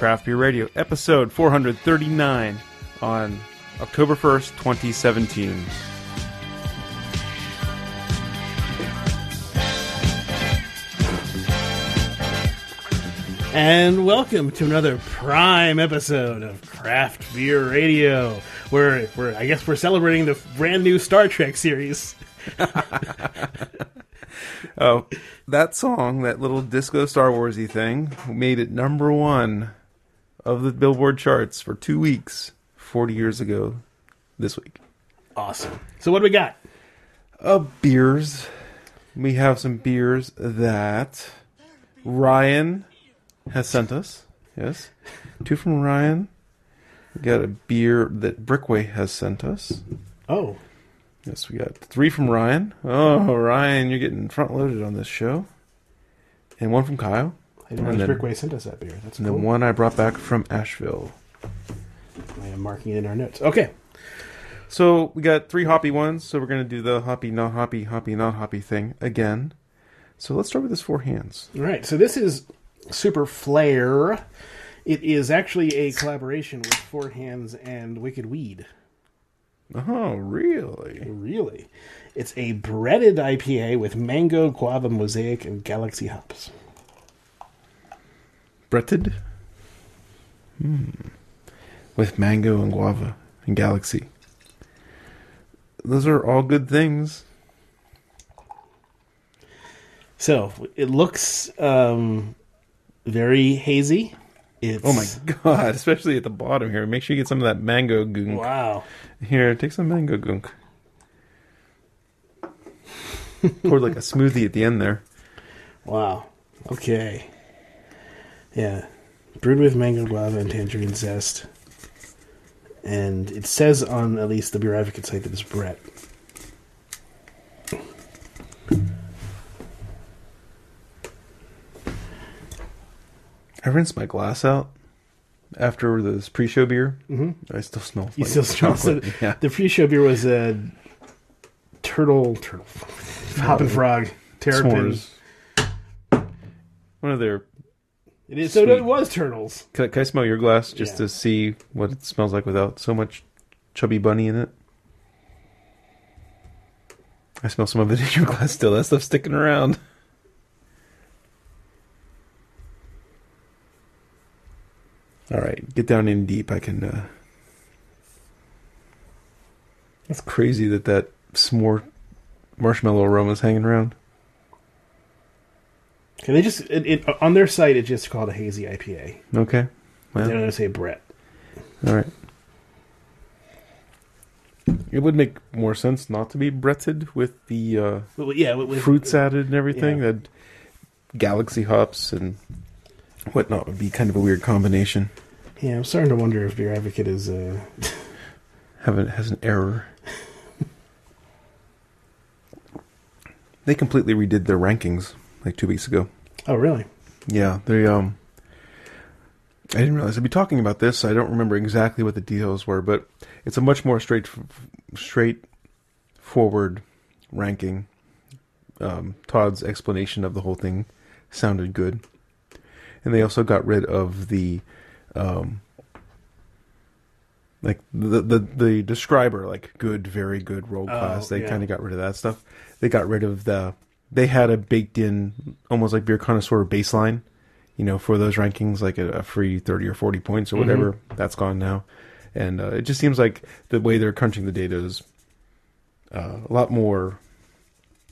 Craft Beer Radio, episode 439 on October 1st, 2017. And welcome to another prime episode of Craft Beer Radio, where we're I guess we're celebrating the brand new Star Trek series. Oh, that song, that little disco Star Warsy thing, made it number one of the Billboard charts for two weeks, 40 years ago this week. Awesome. So what do we got? Uh, beers. We have some beers that Ryan has sent us. Yes. Two from Ryan. We got a beer that Brickway has sent us. Oh, Yes, we got three from Ryan. Oh, Ryan, you're getting front loaded on this show. And one from Kyle. Didn't And then- Brickway sent us that beer. That's cool. then one I brought back from Asheville. I am marking it in our notes. Okay. So we got three hoppy ones. So we're going to do the hoppy, not hoppy, hoppy, not hoppy thing again. So let's start with this four hands. All right. So this is Super Flare. It is actually a collaboration with Four Hands and Wicked Weed. Oh, really? Really? It's a bretted IPA with mango, guava, mosaic, and galaxy hops. Bretted? Hmm. With mango and guava and galaxy. Those are all good things. So it looks um, very hazy. It's, Oh my god, especially at the bottom here. Make sure you get some of that mango gunk. Wow. Here, take some mango gunk. Poured like a smoothie at the end there. Wow. Okay. Yeah. Brewed with mango, guava, and tangerine zest. And it says on at least the Beer Advocate site that it's Brett. I rinsed my glass out after this pre-show beer. Mm-hmm. I still smell. You like still smell it. Yeah. The pre-show beer was a turtle, turtle, hopping frog, terrapin. S'mores. One of their. It is, so Sweet. it was turtles. Can, I- can I smell your glass just Yeah. to see what it smells like without so much chubby bunny in it? I smell some of it in your glass still. That stuff's sticking around. All right, get down in deep. I can. uh That's crazy that that s'more marshmallow aroma is hanging around. Okay, they just it, it, on their site it's just called a hazy IPA. Okay. They Well, don't say Brett. all right. It would make more sense not to be bretted with the uh, But, yeah, with, with- fruits added and everything. Yeah. That galaxy hops and whatnot would be kind of a weird combination. Yeah, I'm starting to wonder if Beer Advocate is uh, Have it has an error. they completely redid their rankings like two weeks ago. Oh, really? Yeah, they um. I didn't realize I'd be talking about this. I don't remember exactly what the details were, but it's a much more straight, straightforward ranking. Um, Todd's explanation of the whole thing sounded good, and they also got rid of the, um, like the the the describer, like good, very good, world Oh, class. they yeah. kind of got rid of that stuff. They got rid of the. They had a baked in, almost like beer connoisseur baseline you know, for those rankings, like a, a free 30 or 40 points or whatever. That's gone now. And uh, it just seems like the way they're crunching the data is uh, a lot more,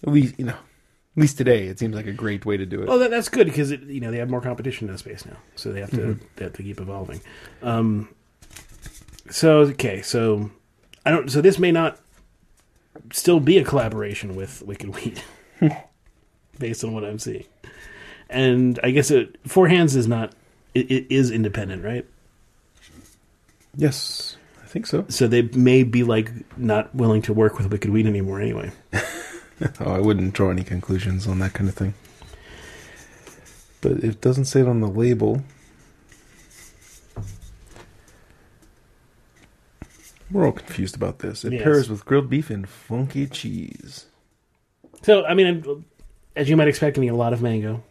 at least, you know, at least today, it seems like a great way to do it. Well, that, that's good because it, you know they have more competition in the space now, so they have to they have to keep evolving. Um, so okay, so I don't. So this may not still be a collaboration with Wicked Weed, based on what I'm seeing. And I guess it, Four Hands is not. It, it is independent, right? yes, I think so. So they may be like not willing to work with Wicked Weed anymore, anyway. Oh, I wouldn't draw any conclusions on that kind of thing. But it doesn't say it on the label. We're all confused about this. It Yes. pairs with grilled beef and funky cheese. So I mean, as you might expect, mean a lot of mango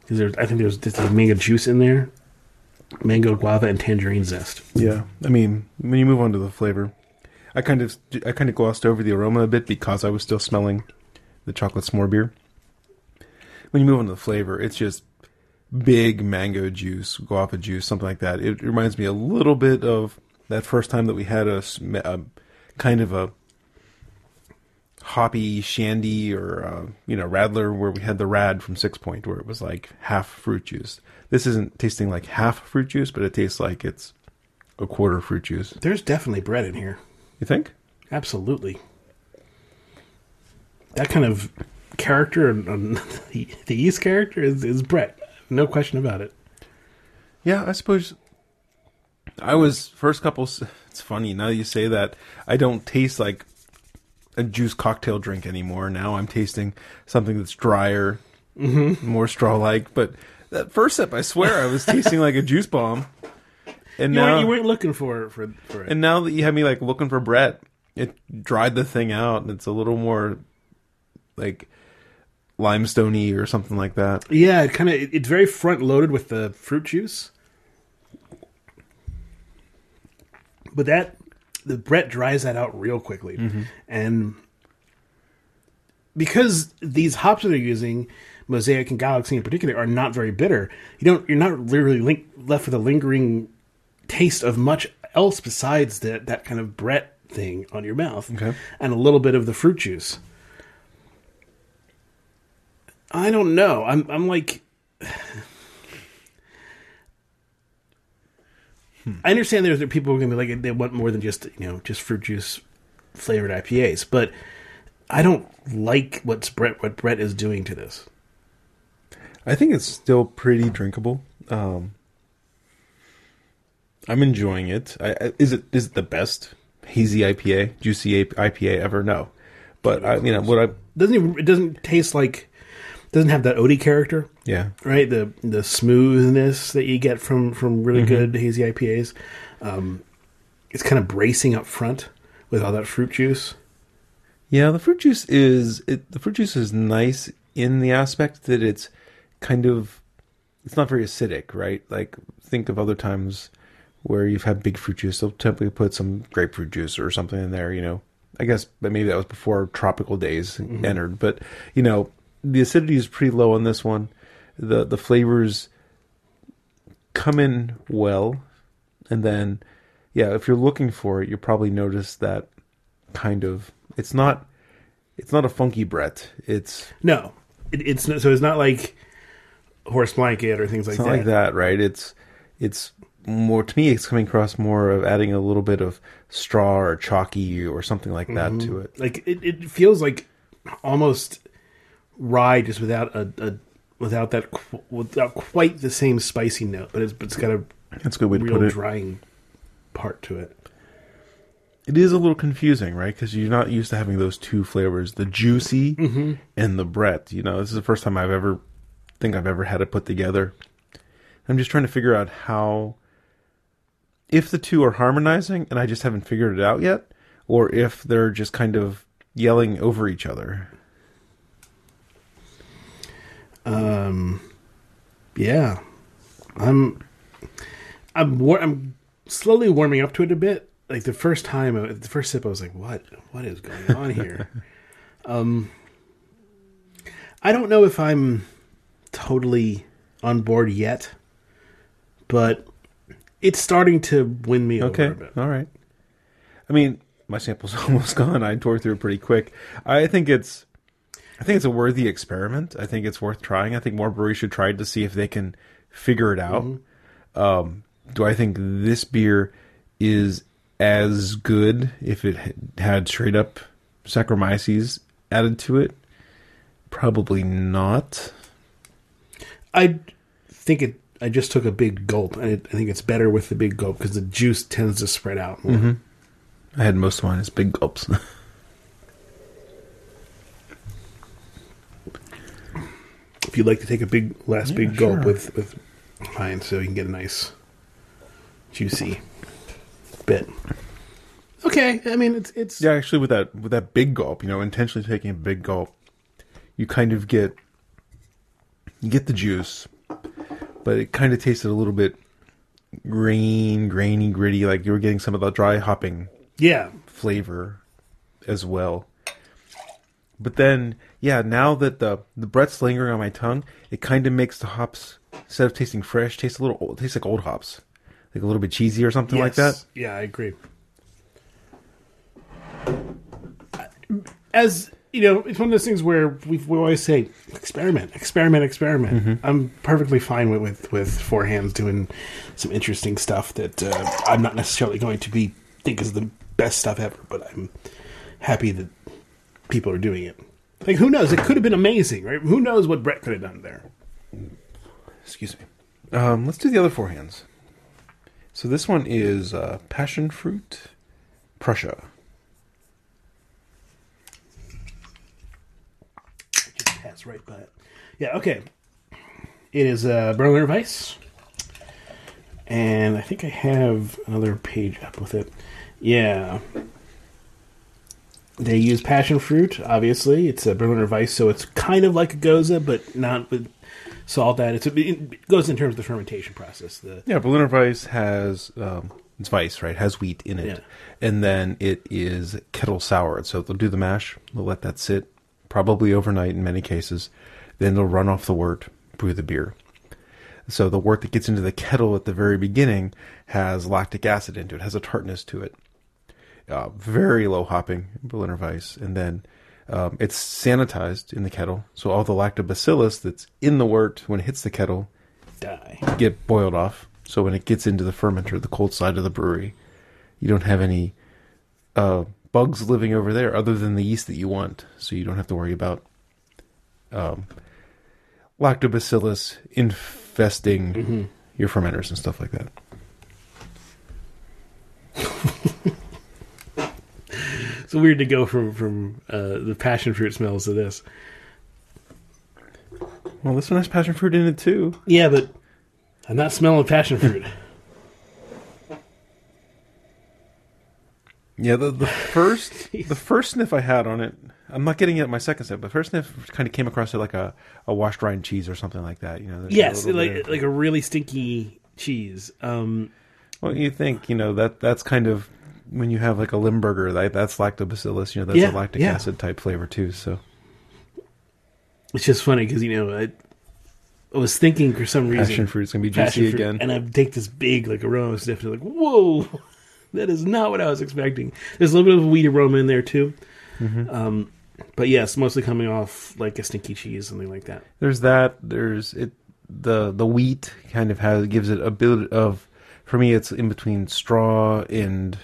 because there's I think there's just like mango juice in there. mango, guava, and tangerine zest. Yeah, I mean, when you move on to the flavor, I kind of I kind of glossed over the aroma a bit because I was still smelling the chocolate s'more beer. When you move on to the flavor, it's just big mango juice, guava juice, something like that. It reminds me a little bit of that first time that we had a, a kind of a hoppy shandy or uh, you know radler where we had the rad from Six Point where it was like half fruit juice. This isn't tasting like half fruit juice, but it tastes like it's a quarter fruit juice. There's definitely Brett in here. You think? Absolutely. That kind of character, um, the, the yeast character, is, is Brett. No question about it. Yeah, I suppose. I was first couple. It's funny now you say that. I don't taste like a juice cocktail drink anymore. Now I'm tasting something that's drier, mm-hmm. more straw-like. But that first sip, I swear, I was tasting like a juice bomb. And You, now, weren't, you weren't looking for for, for it. and now that you have me like looking for Brett, it dried the thing out, and it's a little more like limestoney or something like that. yeah, it kind of it, it's very front loaded with the fruit juice. But that the Brett dries that out real quickly, mm-hmm. and because these hops that they're using, Mosaic and Galaxy in particular, are not very bitter. You don't you're not literally link, left with a lingering taste of much else besides that that kind of Brett thing on your mouth, Okay. and a little bit of the fruit juice. I don't know. I'm I'm like I understand there's there people who are gonna be like they want more than just you know just fruit juice flavored IPAs, but I don't like what's Brett what Brett is doing to this. I think it's still pretty drinkable. Um, I'm enjoying it. I, I, is it is it the best hazy IPA, juicy IPA ever? No, but I you know what I Doesn't even it doesn't taste like doesn't have that Odie character, yeah right? The the smoothness that you get from from really good hazy IPAs. Um, it's kind of bracing up front with all that fruit juice. yeah the fruit juice is it, the fruit juice is nice in the aspect that it's kind of it's not very acidic, right? Like think of other times where you've had big fruit juice. They'll typically put some grapefruit juice or something in there. You know, I guess, but maybe that was before tropical days entered. But you know, the acidity is pretty low on this one. The The flavors come in well, and then yeah, if you're looking for it, you'll probably notice that kind of it's not it's not a funky Brett. It's No, it, it's not, so it's not like horse blanket or things like It's not that. like that, right? It's it's more to me. It's coming across more of adding a little bit of straw or chalky or something like that mm-hmm. to it. Like it, it feels like almost rye, just without a, a without that qu- without quite the same spicy note, but it's but it's got a That's a good way to put it. drying part to it. It is a little confusing, right? Because you're not used to having those two flavors, the juicy mm-hmm. and the Brett. You know, this is the first time I've ever think I've ever had it put together. I'm just trying to figure out how if the two are harmonizing and I just haven't figured it out yet, or if they're just kind of yelling over each other. Um, yeah, I'm I'm war- I'm slowly warming up to it a bit. Like the first time, the first sip, I was like, "What? What is going on here?" um, I don't know if I'm totally on board yet, but it's starting to win me Okay. over a bit. All right. I mean, my sample's almost gone. I tore through it pretty quick. I think it's I think it's a worthy experiment. I think it's worth trying. I think more breweries should try it to see if they can figure it out. Um, do I think this beer is as good if it had- straight up Saccharomyces added to it? Probably not. I think it. I just took a big gulp, and I think it's better with the big gulp because the juice tends to spread out more. I had most of mine as big gulps. if you'd like to take a big last Yeah, big gulp with with mine so you can get a nice juicy bit okay i mean it's it's Yeah, actually, with that with that big gulp, you know, intentionally taking a big gulp, you kind of get you get the juice, but it kind of tasted a little bit grain, grainy, gritty. Like you were getting some of the dry hopping Yeah. flavor as well. But then, yeah, now that the the Brett's lingering on my tongue, it kind of makes the hops instead of tasting fresh, taste a little old, tastes like old hops, like a little bit cheesy or something like that. Yeah, I agree. As you know, it's one of those things where we we always say experiment, experiment, experiment. Mm-hmm. I'm perfectly fine with, with with Four Hands doing some interesting stuff that uh, I'm not necessarily going to be think is the best stuff ever, but I'm happy that people are doing it. Like, who knows? It could have been amazing, right? Who knows what Brett could have done there? Excuse me. Um, let's do the other four hands. So this one is uh, passion fruit, Prussia. Just pass right by it. Yeah, okay. It is uh, Berliner Weiss. And I think I have another page up with it. Yeah. They use passion fruit, obviously. It's a Berliner Weiss, so it's kind of like a Gose, but not with salt added. So it goes in terms of the fermentation process. The Yeah, Berliner Weiss has um, it's Weiss, right? Has wheat in it, Yeah. and then it is kettle soured. So they'll do the mash, they'll let that sit, probably overnight in many cases. Then they'll run off the wort, brew the beer. So the wort that gets into the kettle at the very beginning has lactic acid into it, has a tartness to it. Uh, very low hopping Berliner Weiss, and then um, it's sanitized in the kettle. So all the lactobacillus that's in the wort when it hits the kettle die. get boiled off. So when it gets into the fermenter, the cold side of the brewery, you don't have any uh, bugs living over there other than the yeast that you want. So you don't have to worry about um, lactobacillus infesting your fermenters and stuff like that. It's weird to go from, from uh, the passion fruit smells to this. Well, this one has passion fruit in it too. Yeah, but I'm not smelling passion fruit. Yeah, the, the first the first sniff I had on it, I'm not getting it at my second sniff, but first sniff kind of came across it like a, a washed rind cheese or something like that. You know, there's a yes, bit like of- like a really stinky cheese. Um, Well, you think you know that that's kind of when you have like a Limburger, that that's lactobacillus. You know, that's Yeah, a lactic yeah. acid type flavor too. So it's just funny because you know I, I was thinking for some reason passion fruit's gonna be juicy fruit, again. and I take this big like aroma sniff and like whoa, that is not what I was expecting. There's a little bit of a wheat aroma in there too. Mm-hmm. Um, but yes, mostly coming off like a stinky cheese, something like that. There's that. There's it. The the wheat kind of has gives it a bit of. For me, it's in between straw and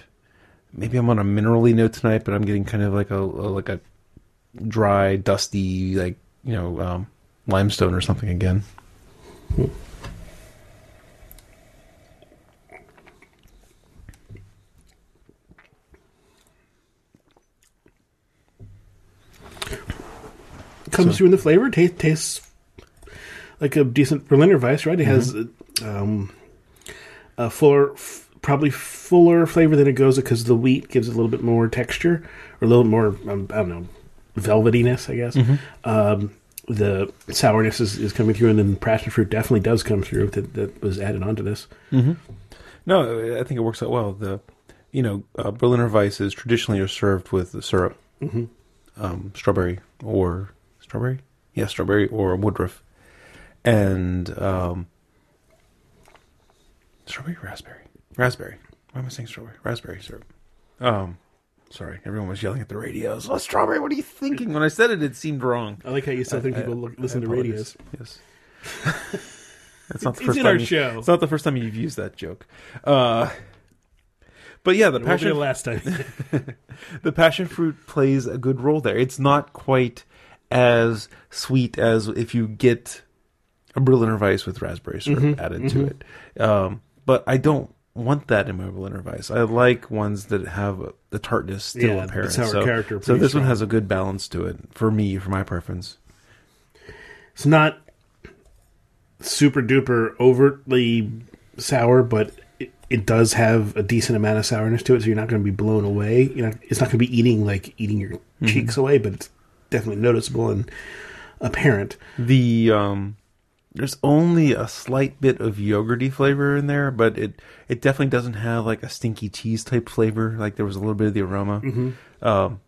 maybe I'm on a minerally note tonight, but I'm getting kind of like a, a like a dry, dusty, like you know, um, limestone or something again. comes So- through in the flavor. Taste tastes like a decent Berliner Weiss, right? It has Mm-hmm. um, a fuller, f- probably fuller flavor than it Gose because the wheat gives a little bit more texture or a little more. Um, I don't know, velvetiness, I guess. Mm-hmm. Um, the sourness is, is coming through, and then passion fruit definitely does come through. That that was added onto this. No, I think it works out well. The, you know, uh, Berliner Weiss is traditionally served with the syrup, Mhm. um, strawberry or strawberry, yeah, strawberry or Woodruff, and um, strawberry, raspberry, raspberry. Why am I saying strawberry? Raspberry syrup. Um, sorry, everyone was yelling at the radios. Oh, strawberry! What are you thinking? When I said it, it seemed wrong. I like how you still think I- people I- look, listen to radios. Yes. That's not the It's first in time our you- show. It's not the first time you've used that joke. Uh, but yeah, the It be the passion last time. the passion fruit plays a good role there. It's not quite as sweet as if you get a Berliner Weiss with raspberry syrup Mm-hmm, added to it. Um, but I don't want that in my Berliner Weiss. I like ones that have the tartness still Yeah, apparent. sour so, character so this one has a good balance to it for me, for my preference. It's not super duper overtly sour, but it, it does have a decent amount of sourness to it, so you're not going to be blown away. You know, it's not going to be eating like eating your cheeks away, but it's definitely noticeable and apparent. The um, there's only a slight bit of yogurty flavor in there, but it it definitely doesn't have like a stinky cheese type flavor. Like there was a little bit of the aroma. Um,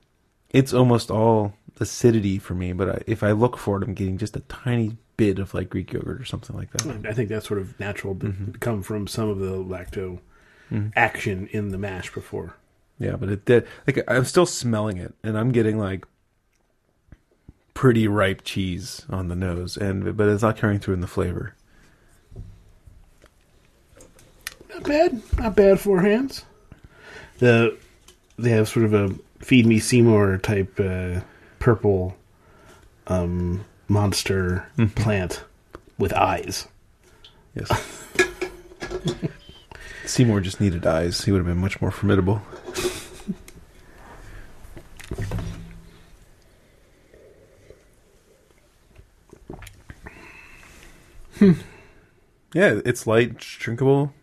it's almost all acidity for me, but I, if I look for it, I'm getting just a tiny bit of like Greek yogurt or something like that. I think that's sort of natural to Mm-hmm. come from some of the lacto action in the mash before. Yeah, but it did. Like I'm still smelling it, and I'm getting like pretty ripe cheese on the nose, and but it's not carrying through in the flavor. Not bad, not bad. Four hands. The they have sort of a feed me Seymour type uh, purple um, monster Mm-hmm. plant with eyes. Yes. Seymour just needed eyes. He would have been much more formidable. Hmm. Yeah, it's light, drinkable.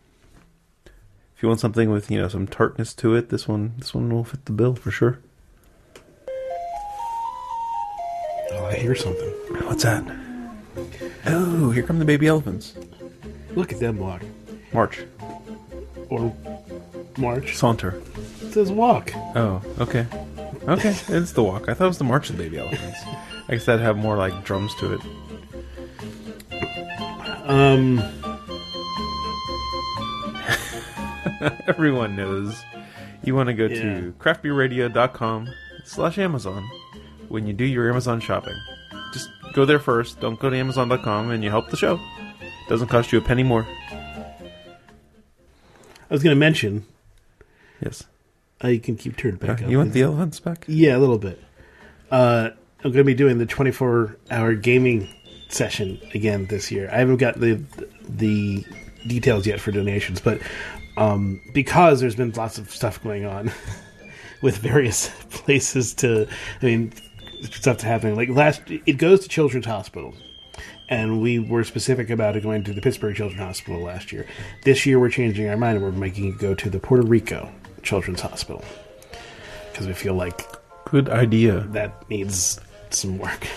If you want something with you know some tartness to it, this one this one will fit the bill for sure. Oh, I hear something. What's that? Oh, here come the baby elephants. Look at them walk March, or march. saunter. It says walk. Oh, okay. Okay, it's the walk. I thought it was the march of the baby elephants. I guess that'd have more like drums to it. Um, Everyone knows you want to go Yeah. to craftbeerradio.com slash Amazon when you do your Amazon shopping. Just go there first. Don't go to Amazon.com and you help the show. Doesn't cost you a penny more. I was going to mention. Yes. You can keep turning back Uh, up. you want the elephants back? Yeah, a little bit. Uh, I'm going to be doing the 24 hour gaming session again this year. I haven't got the the details yet for donations, but um, because there's been lots of stuff going on with various places to, I mean, stuff to happening. Like last, it goes to Children's Hospital. And we were specific about it going to the Pittsburgh Children's Hospital last year. This year, we're changing our mind. and We're making it go to the Puerto Rico Children's Hospital because we feel like Good idea. that needs some work.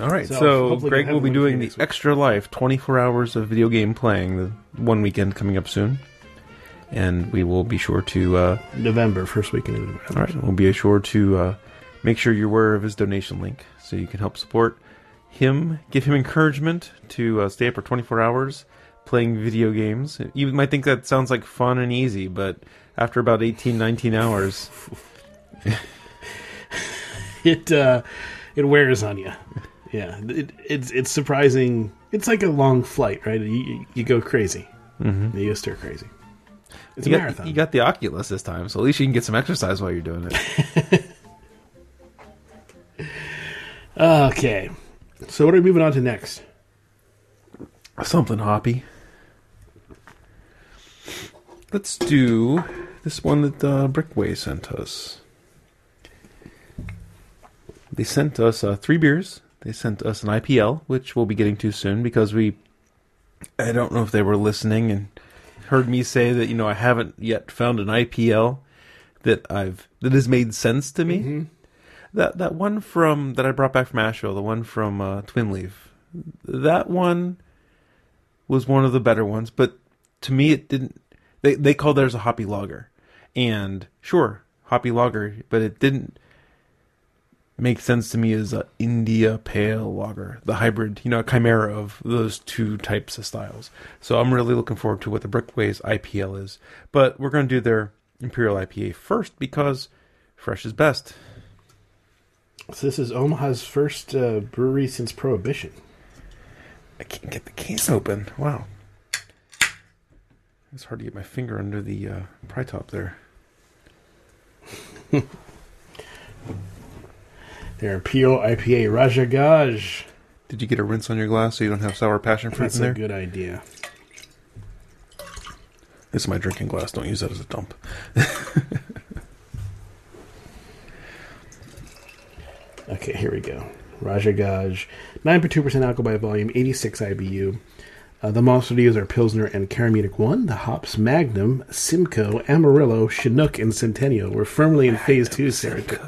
All right, So, so, Greg we'll be one for you doing the. Extra Life 24 hours of video game playing the one weekend coming up soon. And we will be sure to uh, November, first weekend of November. All right, we'll be sure to uh, make sure you're aware of his donation link so you can help support him, give him encouragement to uh, stay up for 24 hours playing video games. You might think that sounds like fun and easy, but after about 18, 19 hours, It uh, it wears on you. Yeah, it, it's it's surprising. It's like a long flight, right? You, you, go crazy. Mm-hmm. You stir crazy. It's you a got, marathon. you got the Oculus this time, so at least you can get some exercise while you're doing it. okay, so what are we moving on to next? Something hoppy. Let's do this one that uh, Brickway sent us. They sent us uh, three beers. They sent us an IPL, which we'll be getting to soon because we. I don't know if they were listening and heard me say that you know I haven't yet found an IPL that I've that has made sense to me. That that one from that I brought back from Asheville, the one from uh, Twin Leaf, that one was one of the better ones, but to me it didn't. They they call theirs a hoppy lager, and sure, hoppy lager, but it didn't make sense to me as a India Pale Lager, the hybrid, you know, a chimera of those two types of styles. So I'm really looking forward to what the Brickways IPL is, but we're going to do their Imperial IPA first because fresh is best. So this is Omaha's first uh, brewery since Prohibition. I can't get the case open. Wow. It's hard to get my finger under the uh, pry top there. Their Imperial IPA Raja Gaj. Did you get a rinse on your glass so you don't have sour passion fruit That's in a there? good idea. This is my drinking glass. Don't use that as a dump. Okay, here we go. Raja Gaj. 9.2% alcohol by volume, 86 IBU. Uh, the monster deals are Pilsner and CaraMunich 1. The hops Magnum, Simcoe, Amarillo, Chinook, and Centennial were firmly in phase 2 territory.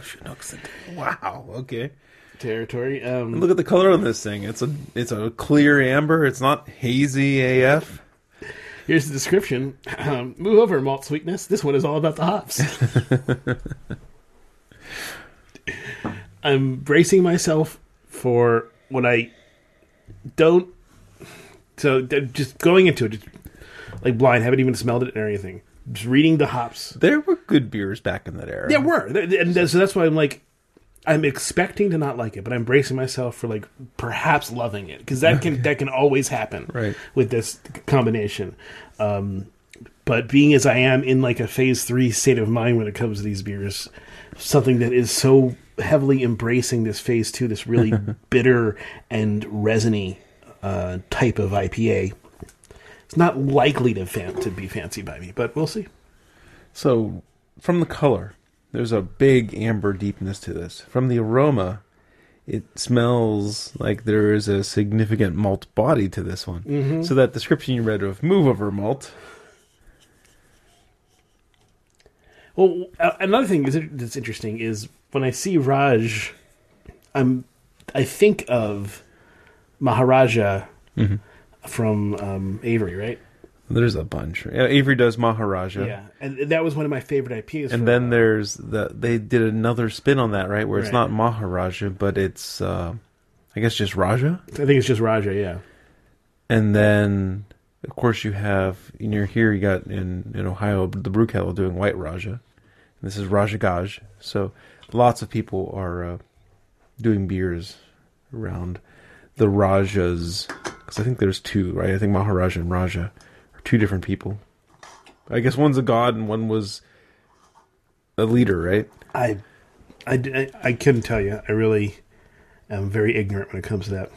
Wow. Okay. territory. Um, Look at the color on this thing. It's a it's a clear amber. It's not hazy AF. here's the description. Um, move over, malt sweetness. This one is all about the hops. I'm bracing myself for when I don't. So just going into it, just like blind, haven't even smelled it or anything. Just reading the hops. There were good beers back in that era. There were and so that's why I'm like, I'm expecting to not like it, but I'm bracing myself for like perhaps loving it because that can that can always happen Right. with this combination. Um, but being as I am in like a phase three state of mind when it comes to these beers, something that is so heavily embracing this phase two, this really bitter and resiny uh, type of IPA. It's not likely to fan- to be fancy by me, but we'll see. So from the color, there's a big amber deepness to this. From the aroma, it smells like there is a significant malt body to this one. Mm-hmm. So that description you read of move over malt, Well, another thing that's interesting is when I see Raj, I'm I think of Maharaja from um, Avery, right? there's a bunch. Yeah, Avery does Maharaja. Yeah, and that was one of my favorite for And then there's the they did another spin on that, right? Where it's Right. not Maharaja, but it's uh I guess just Raja. I think it's just Raja. Yeah, And then of course you have in your here you got in in Ohio the brew kettle doing White Rajah. And this is Raja Gaj. So lots of people are uh, doing beers around the Rajas because I think there's two, right? I think Maharaja and Raja are two different people. I guess one's a god and one was a leader, right? I, I, I, couldn't tell you. I really am very ignorant when it comes to that.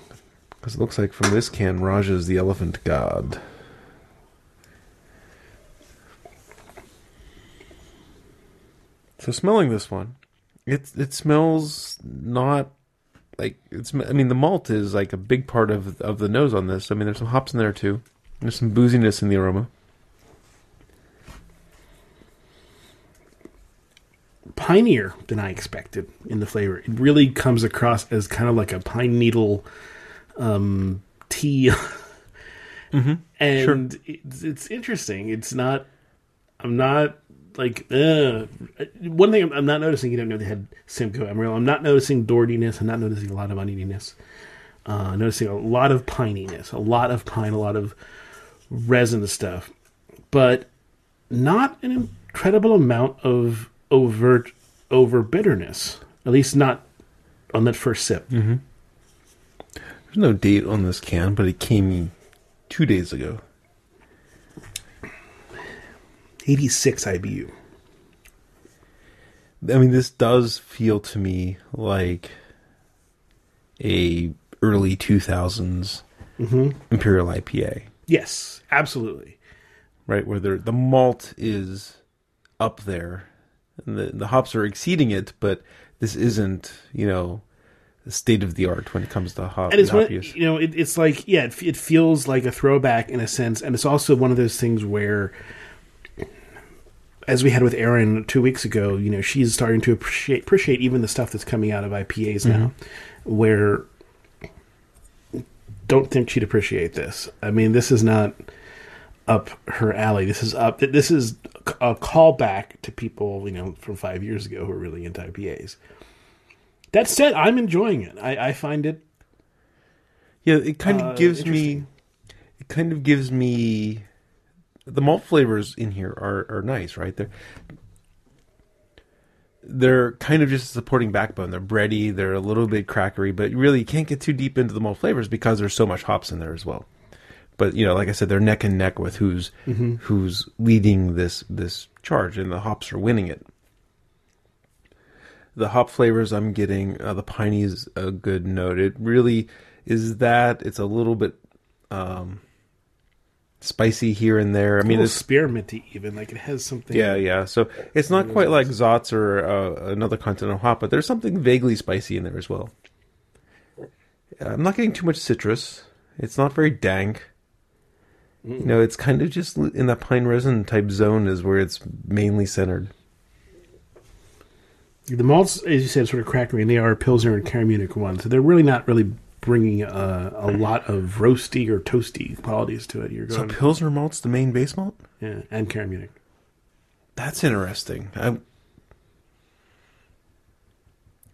Because it looks like from this can, Raja is the elephant god. So smelling this one, it it smells not like it's. I mean, the malt is like a big part of of the nose on this. I mean, there's some hops in there too. There's some booziness in the aroma. Pinier than I expected in the flavor. It really comes across as kind of like a pine needle um, tea. Mm-hmm. and it's, it's interesting. It's not. I'm not like. Uh, one thing I'm, not noticing. You don't know they had Simcoe Emerald. I'm not noticing Doordiness. I'm not noticing a lot of uneatiness. Uh, noticing a lot of pininess, a lot of pine, a lot of resin stuff, but not an incredible amount of overt over bitterness. At least not on that first sip. There's no date on this can, but it came two days ago. 86 IBU. I mean, this does feel to me like a early 2000s mm-hmm. Imperial IPA, Yes, absolutely. right? Where the the malt is up there, and the the hops are exceeding it, but this isn't, you know, the state of the art when it comes to hop and it's one, you know it, it's like yeah it, it feels like a throwback in a sense and it's also one of those things where as we had with Erin two weeks ago you know she's starting to appreciate appreciate even the stuff that's coming out of IPAs now where don't think she'd appreciate this I mean this is not up her alley this is up this is a callback to people you know from five years ago who are really into IPAs that said I'm enjoying it I, I find it Yeah, it kind Uh, of gives me. It kind of gives me. The malt flavors in here are are nice, right? They're they're kind of just a supporting backbone. They're bready. They're a little bit crackery, but really you can't get too deep into the malt flavors because there's so much hops in there as well. But you know, like I said, they're neck and neck with who's who's leading this this charge, and the hops are winning it. The hop flavors I'm getting, uh, the piney is a good note. It really is that. It's a little bit um, spicy here and there. I mean, it's spearminty even like it has something. yeah, yeah. So it's not quite like Saaz or uh, another continental hop, but there's something vaguely spicy in there as well. I'm not getting too much citrus. It's not very dank. You know, it's kind of just in that pine resin type zone is where it's mainly centered. the malts, as you said, sort of crackery, and they are Pilsner and CaraMunich ones. So they're really not really bringing uh, a lot of roasty or toasty qualities to it. You're going, So Pilsner malt's the main base malt? yeah, and CaraMunich. That's interesting. I,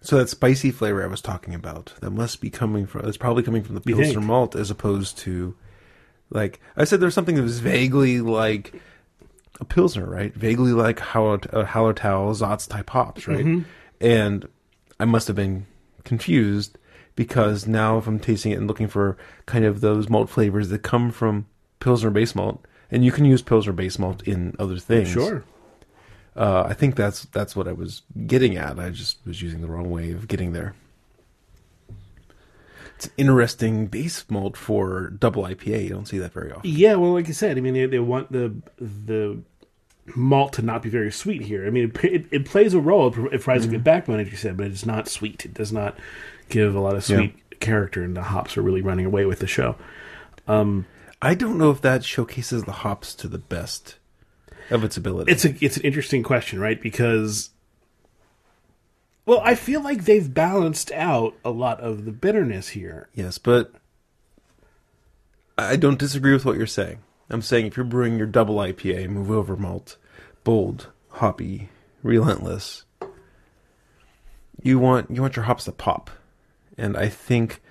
so that spicy flavor I was talking about, that must be coming from. It's probably coming from the You Pilsner think? malt as opposed to, like I said, there's something that was vaguely like a pilsner, right? Vaguely like Hallertau, uh, Hallertau, Saaz type hops, right? Mm-hmm. And I must have been confused because now if I'm tasting it and looking for kind of those malt flavors that come from Pilsner base malt, and you can use Pilsner base malt in other things. Sure. Uh, I think that's that's what I was getting at. I just was using the wrong way of getting there. It's an interesting base malt for double IPA. You don't see that very often. Yeah, well, like you said, I mean, they, they want the the malt to not be very sweet here. I mean, it, it, it plays a role. It provides Mm-hmm. a good backbone, as you said, but it's not sweet. It does not give a lot of Yeah. sweet character, and the hops are really running away with the show. Um, I don't know if that showcases the hops to the best of its ability. It's a it's an interesting question, right? Because well, I feel like they've balanced out a lot of the bitterness here. yes, but I don't disagree with what you're saying. I'm saying if you're brewing your double IPA, move over malt, bold, hoppy, relentless. You want you want your hops to pop, and I think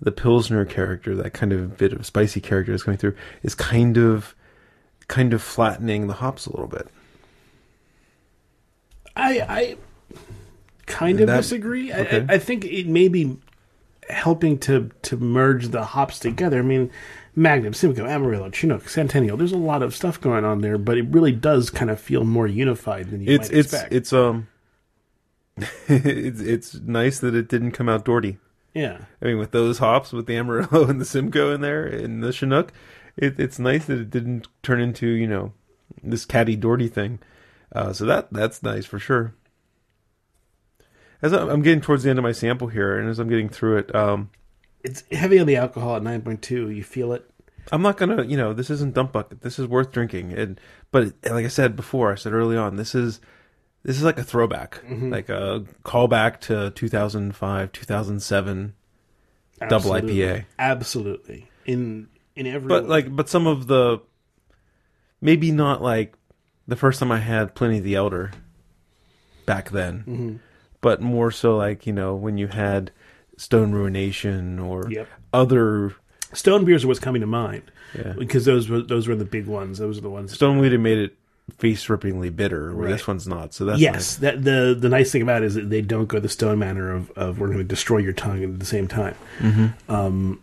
the pilsner character, that kind of bit of spicy character that's coming through, is kind of kind of flattening the hops a little bit. I I kind of That- disagree. okay. I, I think it may be helping to to merge the hops together. I mean, Magnum, Simcoe, Amarillo, Chinook, Centennial. There's a lot of stuff going on there, but it really does kind of feel more unified than you It's might it's expect. it's um it's it's nice that it didn't come out Doherty. Yeah. I mean, with those hops, with the Amarillo and the Simcoe in there, and the Chinook, it, it's nice that it didn't turn into you know this catty Doherty thing. Uh, so that that's nice for sure. As I'm I'm getting towards the end of my sample here, and as I'm getting through it, um, It's heavy on the alcohol at 9.2. You feel it. I'm not gonna, you know, this isn't dump bucket. This is worth drinking, and but like I said before, I said early on, this is this is like a throwback, like a callback to 2005, 2007 double IPA. Absolutely. In in every But way. like, but some of the maybe not like the first time I had Pliny the Elder back then, Mm-hmm. but more so like you know when you had Stone Ruination or Yep. other Stone beers are what's coming to mind yeah. because those were those were the big ones. Those are the ones. Stone Weed made it face rippingly bitter, where Right. this one's not. So that's yes, nice. that the the nice thing about it is that they don't go the stone manner of, of we're going to destroy your tongue at the same time, um,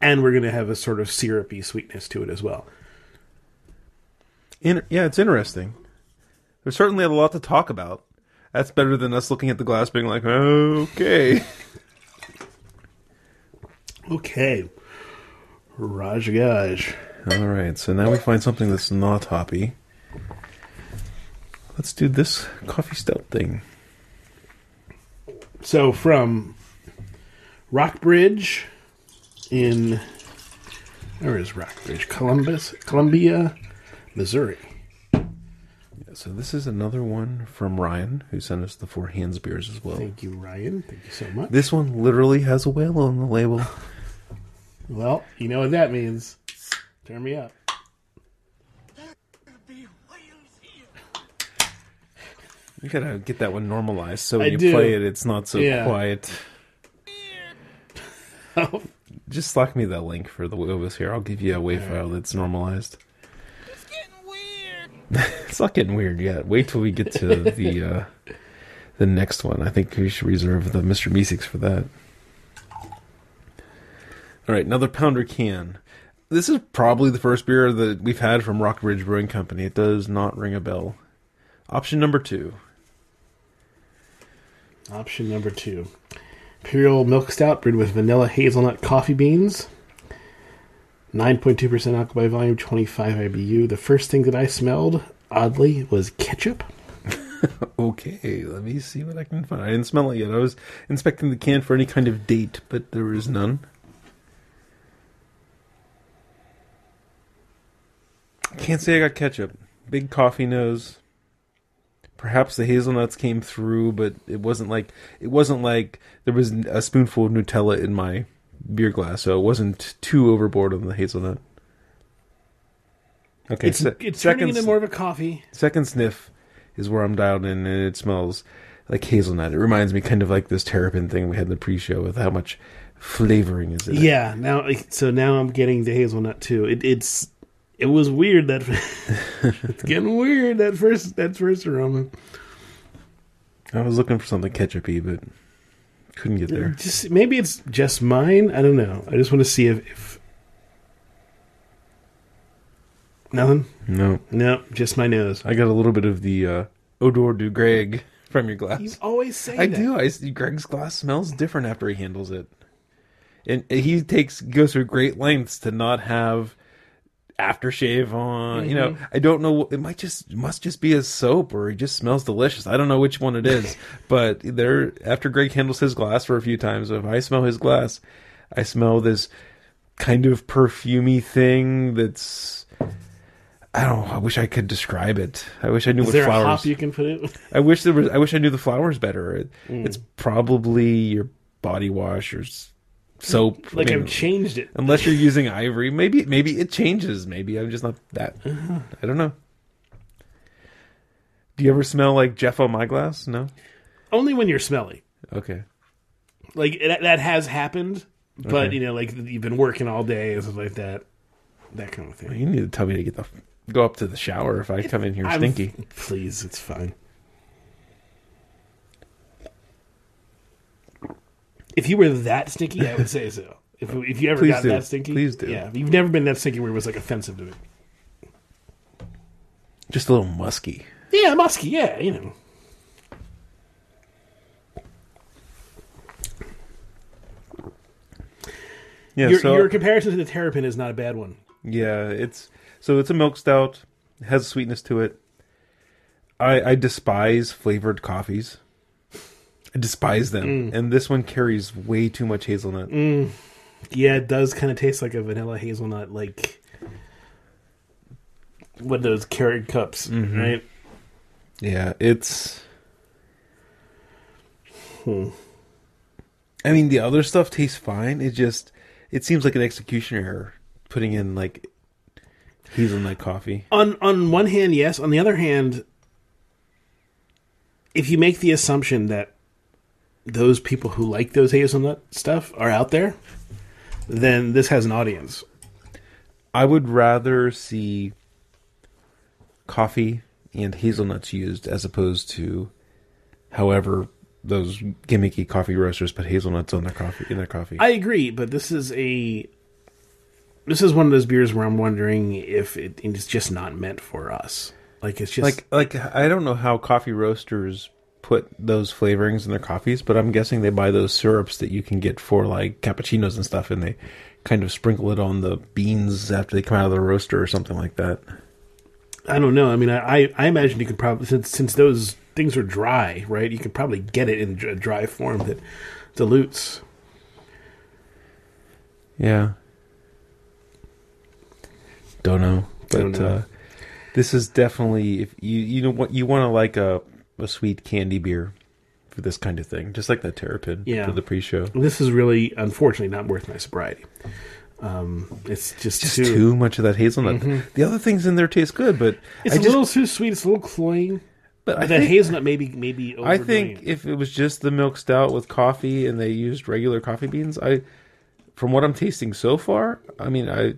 and we're going to have a sort of syrupy sweetness to it as well. In, yeah, it's interesting. There's certainly a lot to talk about. That's better than us looking at the glass being like, okay. Okay, Raja Gaj. Right, so now we find something that's not hoppy. Let's do this coffee stout thing. So from Rock Bridge in where is Rock Bridge? Columbus, Columbia, Missouri. Yeah, so this is another one from Ryan, who sent us the four hands beers as well. Thank you, Ryan. Thank you so much. This one literally has a whale on the label. Well, you know what that means. Turn me up. You gotta get that one normalized so I when you do. play it, it's not so Yeah. quiet. Oh, Just slack me that link for the Wobus here. I'll give you a WAV file that's normalized. It's getting weird. It's not getting weird yet. Wait till we get to the uh, the next one. I think we should reserve the Mr. Meeseeks for that. All right, another pounder can. This is probably the first beer that we've had from Rock Bridge Brewing Company. It does not ring a bell. Option number two. Option number two. Imperial Milk Stout brewed with vanilla hazelnut coffee beans. 9.2% alcohol by volume, 25 IBU. The first thing that I smelled, oddly, was ketchup. Okay, let me see what I can find. I didn't smell it yet. I was inspecting the can for any kind of date, but there is none. Can't say I got ketchup. Big coffee nose. perhaps the hazelnuts came through, but it wasn't like it wasn't like there was a spoonful of Nutella in my beer glass, so it wasn't too overboard on the hazelnut. Okay, It's se- it's turning into more of a coffee. second sniff is where I'm dialed in, and it smells like hazelnut. It reminds me kind of like this terrapin thing we had in the pre-show with how much flavoring is in it. Yeah. Now, so now I'm getting the hazelnut too. It, it's it was weird that it's getting weird that first that first aroma. I was looking for something ketchupy, but couldn't get there. Just maybe it's just mine. I don't know. I just want to see if, if nothing. No, No, just my nose. I got a little bit of the uh, odor du Greg from your glass. You always say I that. do. I see Greg's glass smells different after he handles it, and he takes goes through great lengths to not have aftershave on. You know, I don't know. It might just must just be his soap, or he just smells delicious. I don't know which one it is, but there. After Greg handles his glass for a few times, if I smell his glass, I smell this kind of perfumey thing that's. I don't. know, I wish I could describe it. I wish I knew Is what there flowers. a hop you can put it? I wish there was. I wish I knew the flowers better. It, Mm. It's probably your body wash or soap. Like I mean, I've changed it. unless you're using ivory, maybe maybe it changes. Maybe I'm just not that. Uh-huh. I don't know. Do you ever smell like Jeff on my glass? No. Only when you're smelly. Okay. Like that, that has happened, but Okay. you know, like you've been working all day and stuff like that. That kind of thing. You need to tell me to get the go up to the shower if I come in here I'm- stinky. Please, it's fine. If you were that stinky, I would say so. If if you ever Please got do. that stinky, Please do. Yeah, you've never been that stinky where it was like offensive to me. Just a little musky. Yeah, musky. Yeah, you know. Yeah. your, so your comparison to the terrapin is not a bad one. Yeah, it's so it's a milk stout. Has sweetness to it. I I despise flavored coffees. Despise them, and this one carries way too much hazelnut. Yeah, it does kind of taste like a vanilla hazelnut, like what those Keurig cups, Mm-hmm. right? Yeah, it's. Hmm. I mean, the other stuff tastes fine. It just it seems like an execution error putting in like hazelnut coffee. On on one hand, yes. On the other hand, if you make the assumption that those people who like those hazelnut stuff are out there, then this has an audience. I would rather see coffee and hazelnuts used as opposed to however those gimmicky coffee roasters put hazelnuts on their coffee in their coffee. I agree, but this is a this is one of those beers where I'm wondering if it, it's just not meant for us. Like it's just like like I don't know how coffee roasters put those flavorings in their coffees, but I'm guessing they buy those syrups that you can get for like cappuccinos and stuff and they kind of sprinkle it on the beans after they come out of the roaster or something like that. I don't know. I mean, I I, imagine you could probably since since those things are dry, right? You could probably get it in a dry form that dilutes. Yeah. Don't know, but Don't know. Uh, this is definitely if you you know what you want to like a a sweet candy beer for this kind of thing, just like that Terrapin Yeah. for the pre-show. This is really, unfortunately, not worth my sobriety. Um, it's just, Just too. too, much of that hazelnut. The other things in there taste good, but it's I a just, little too sweet. It's a little cloying. But I that think, hazelnut maybe maybe. I think if it was just the milk stout with coffee and they used regular coffee beans, I, from what I'm tasting so far, I mean, I,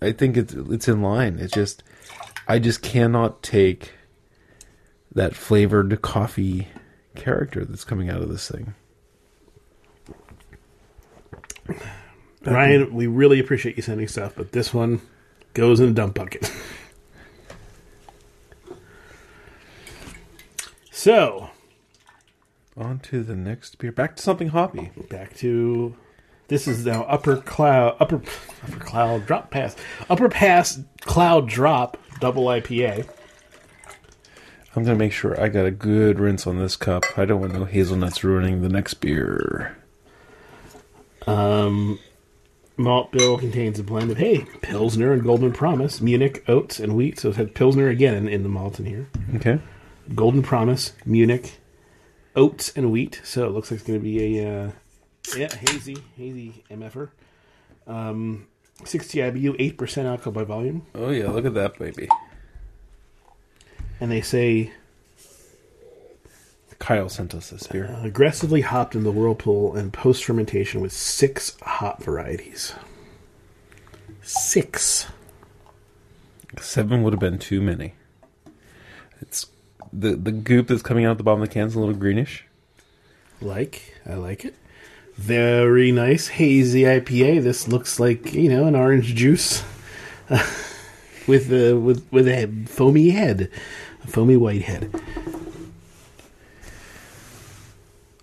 I think it's it's in line. It's just, I just cannot take that flavored coffee character that's coming out of this thing. Ryan, we really appreciate you sending stuff, but this one goes in the dump bucket. so On to the next beer. Back to something hoppy. back to this is now upper cloud upper upper cloud drop pass upper pass cloud drop double IPA. I'm gonna make sure I got a good rinse on this cup. I don't want no hazelnuts ruining the next beer. Um, malt bill contains a blend of hey pilsner and golden promise, Munich oats and wheat. So it had pilsner again in, in the malt in here. Okay. Golden Promise, Munich, oats and wheat. So it looks like it's going to be a uh, yeah hazy hazy mf'er. Um, 60 IBU, eight percent alcohol by volume, Oh yeah, look at that baby. And they say Kyle sent us this beer. Uh, aggressively hopped in the whirlpool and post fermentation with six hop varieties. Six. Seven would have been too many. It's the the goop that's coming out the bottom of the can is a little greenish. Like, I like it. Very nice hazy IPA. This looks like you know an orange juice with a with with a foamy head, foamy white head.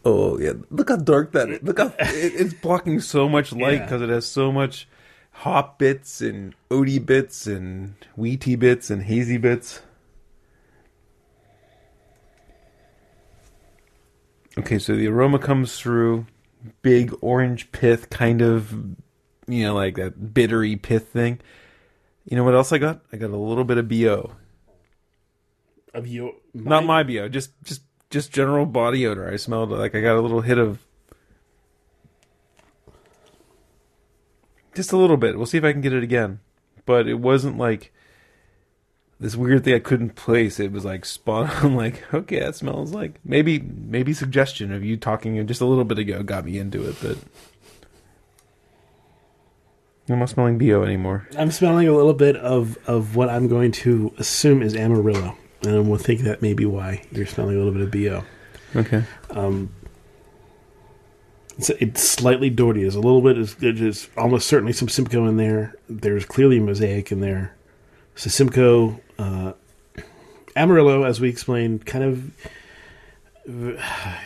Oh yeah, look how dark that is. Look how it, it's blocking so much light Yeah. because it has so much hop bits and oaty bits and wheaty bits and hazy bits. Okay, so the aroma comes through big orange pith, kind of, you know, like that bittery pith thing. You know what else I got? I got a little bit of bo. Of your Not my bio, just just just general body odor. I smelled like I got a little hit of just a little bit. We'll see if I can get it again. But it wasn't like this weird thing I couldn't place. It was like spot on. Like okay, that smells like maybe maybe suggestion of you talking just a little bit ago got me into it, but I'm not smelling bo anymore. I'm smelling a little bit of of what I'm going to assume is Amarillo, and we'll think that may be why you're smelling a little bit of bo. Okay. It's, it's slightly Doherty. There's a little bit. There's, there's almost certainly some Simcoe in there. There's clearly a mosaic in there. So Simcoe, uh, Amarillo, as we explained, kind of uh,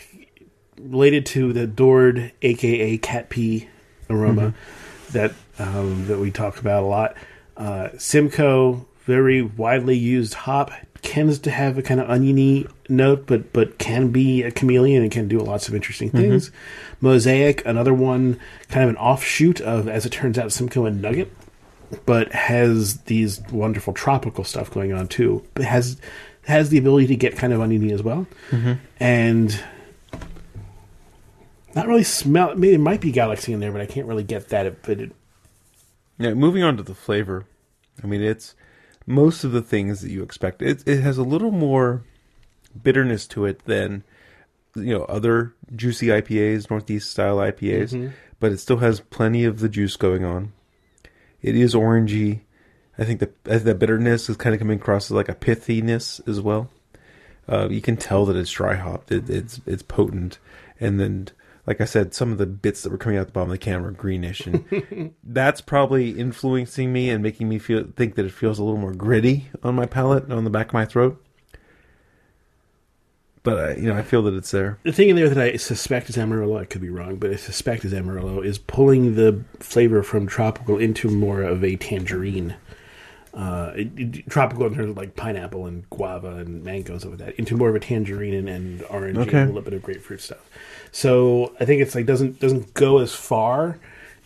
related to the Dord, aka cat pee aroma that um, that we talk about a lot. Uh, Simcoe, very widely used hop, tends to have a kind of oniony note, but but can be a chameleon and can do lots of interesting mm-hmm. things. Mosaic, another one, kind of an offshoot of, as it turns out, Simcoe and Nugget, but has these wonderful tropical stuff going on too. But has has the ability to get kind of oniony as well, mm-hmm. and not really smell. Maybe it might be galaxy in there, but I can't really get that. But it, Yeah, moving on to the flavor. I mean, it's most of the things that you expect. It it has a little more bitterness to it than you know other juicy IPAs, Northeast style IPAs, but it still has plenty of the juice going on. It is orangey. I think the the bitterness is kind of coming across as like a pithiness as well. Uh, you can tell that it's dry hopped. It, it's it's potent, and then like I said, some of the bits that were coming out the bottom of the can were greenish, and that's probably influencing me and making me feel think that it feels a little more gritty on my palate on the back of my throat. But I, you know, I feel that it's there. the thing in there that I suspect is Amarillo, I could be wrong, but I suspect is Amarillo, is pulling the flavor from tropical into more of a tangerine. Uh, it, it- tropical in terms of like pineapple and guava and mangoes and stuff like that, into more of a tangerine and, and orange Okay. and a little bit of grapefruit stuff. So I think it's like doesn't doesn't go as far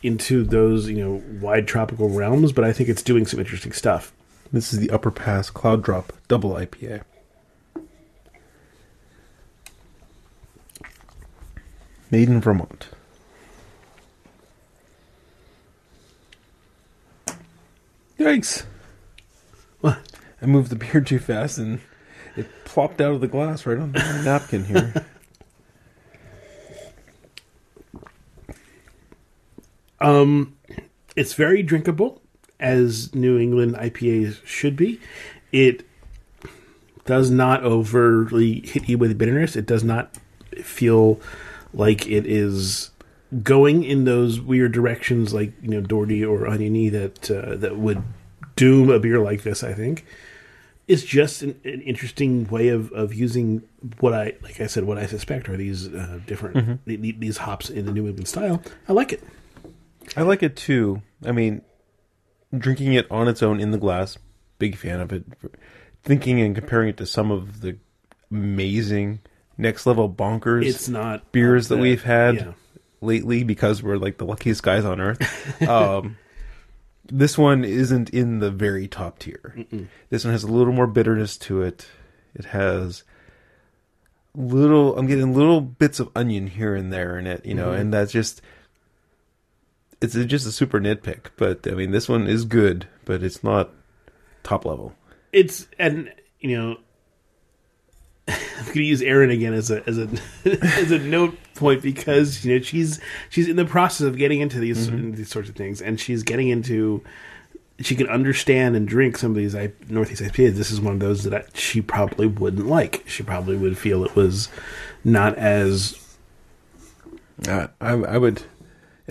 into those you know wide tropical realms, but I think it's doing some interesting stuff. This is the Upper Pass Cloud Drop Double IPA. Made in Vermont. Yikes! What? I moved the beer too fast and it plopped out of the glass right on the napkin here. Um, it's very drinkable, as New England IPAs should be. It does not overly hit you with bitterness. It does not feel like it is going in those weird directions, like you know Doherty or Oniony that uh, that would doom a beer like this. I think it's just an, an interesting way of, of using what I like. I said, what I suspect are these uh, different th- these hops in the New England style. I like it. I like it too. I mean, drinking it on its own in the glass, big fan of it. Thinking and comparing it to some of the amazing next level bonkers It's not beers that uh, we've had yeah. lately because we're like the luckiest guys on earth. um, this one isn't in the very top tier. This one has a little more bitterness to it. It has little. I'm getting little bits of onion here and there in it, you know, and that's just. It's just a super nitpick, but I mean, this one is good, but it's not top level. it's and you know I'm going to use Erin again as a as a as a note point because you know she's she's in the process of getting into these into these sorts of things and she's getting into she can understand and drink some of these I, Northeast IPAs. This is one of those that I, she probably wouldn't like. She probably would feel it was not as Uh, I, I would,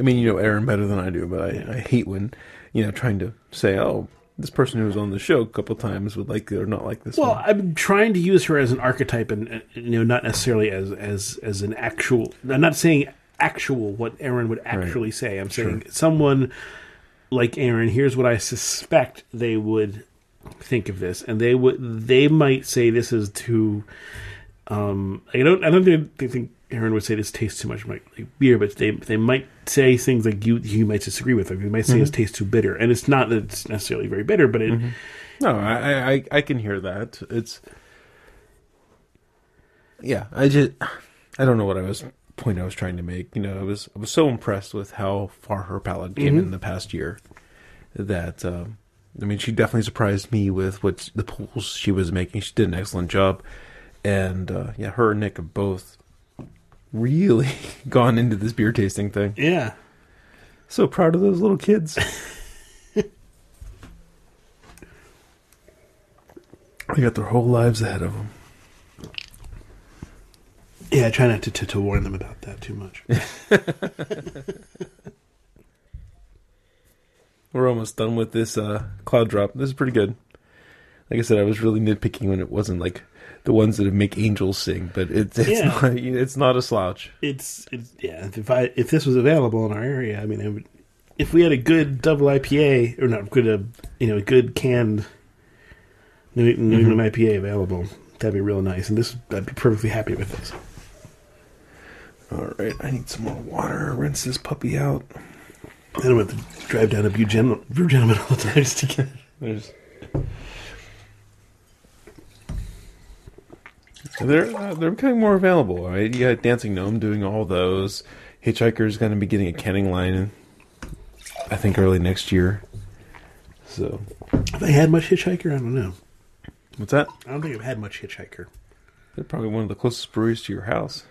I mean, you know Aaron better than I do, but I, I hate when, you know, trying to say, oh, this person who was on the show a couple times would like it or not like this Well, one. I'm trying to use her as an archetype, and you know, not necessarily as as as an actual. I'm not saying actual what Aaron would actually say. I'm saying someone like Aaron. Here's what I suspect they would think of this, and they would they might say this is too. Um, I don't. I don't think they think Aaron would say this tastes too much like, beer, but they they might say things like you you might disagree with. Like they might say Mm-hmm. this tastes too bitter, and it's not that it's necessarily very bitter, but it. no, I, I, I can hear that. It's, yeah, I just, I don't know what I was point I was trying to make. You know, I was I was so impressed with how far her palate came in the past year that. Um, I mean, she definitely surprised me with what the pulls she was making. She did an excellent job, and uh, yeah, her and Nick have both really gone into this beer tasting thing. Yeah. So proud of those little kids. they got their whole lives ahead of them. Yeah, I try not to, to, to warn them about that too much. We're almost done with this uh, cloud drop. This is pretty good. Like I said, I was really nitpicking when it wasn't like the ones that make angels sing, but it's it's Yeah. not it's not a slouch. it's, it's yeah. If I if this was available in our area, I mean, it would, if we had a good double IPA or not good, uh, you know, a good canned New, England IPA available, that'd be real nice. And this, I'd be perfectly happy with this. All right, I need some more water. Rinse this puppy out. I don't have to drive down to Gentleman, Brew all the time to get. There's. They're uh, they're becoming more available, right? You got Dancing Gnome doing all those. Hitchhiker's going to be getting a canning line, in, I think early next year. So Have I had much Hitchhiker? I don't know. what's that? I don't think I've had much Hitchhiker. They're probably one of the closest breweries to your house,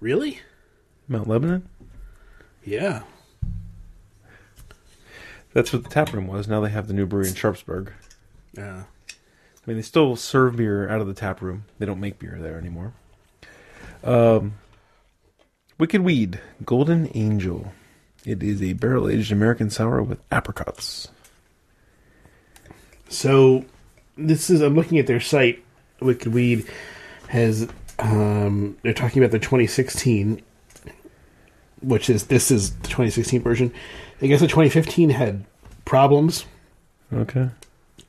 Really? Mount Lebanon. Yeah. That's what the tap room was. Now they have the new brewery in Sharpsburg. Yeah. I mean, they still serve beer out of the tap room. They don't make beer there anymore. Um, Wicked Weed, Golden Angel. It is a barrel aged American sour with apricots. So this is I'm looking at their site. Wicked Weed has um, they're talking about the 2016, which is this is the 2016 version. I guess the 2015 had problems Okay.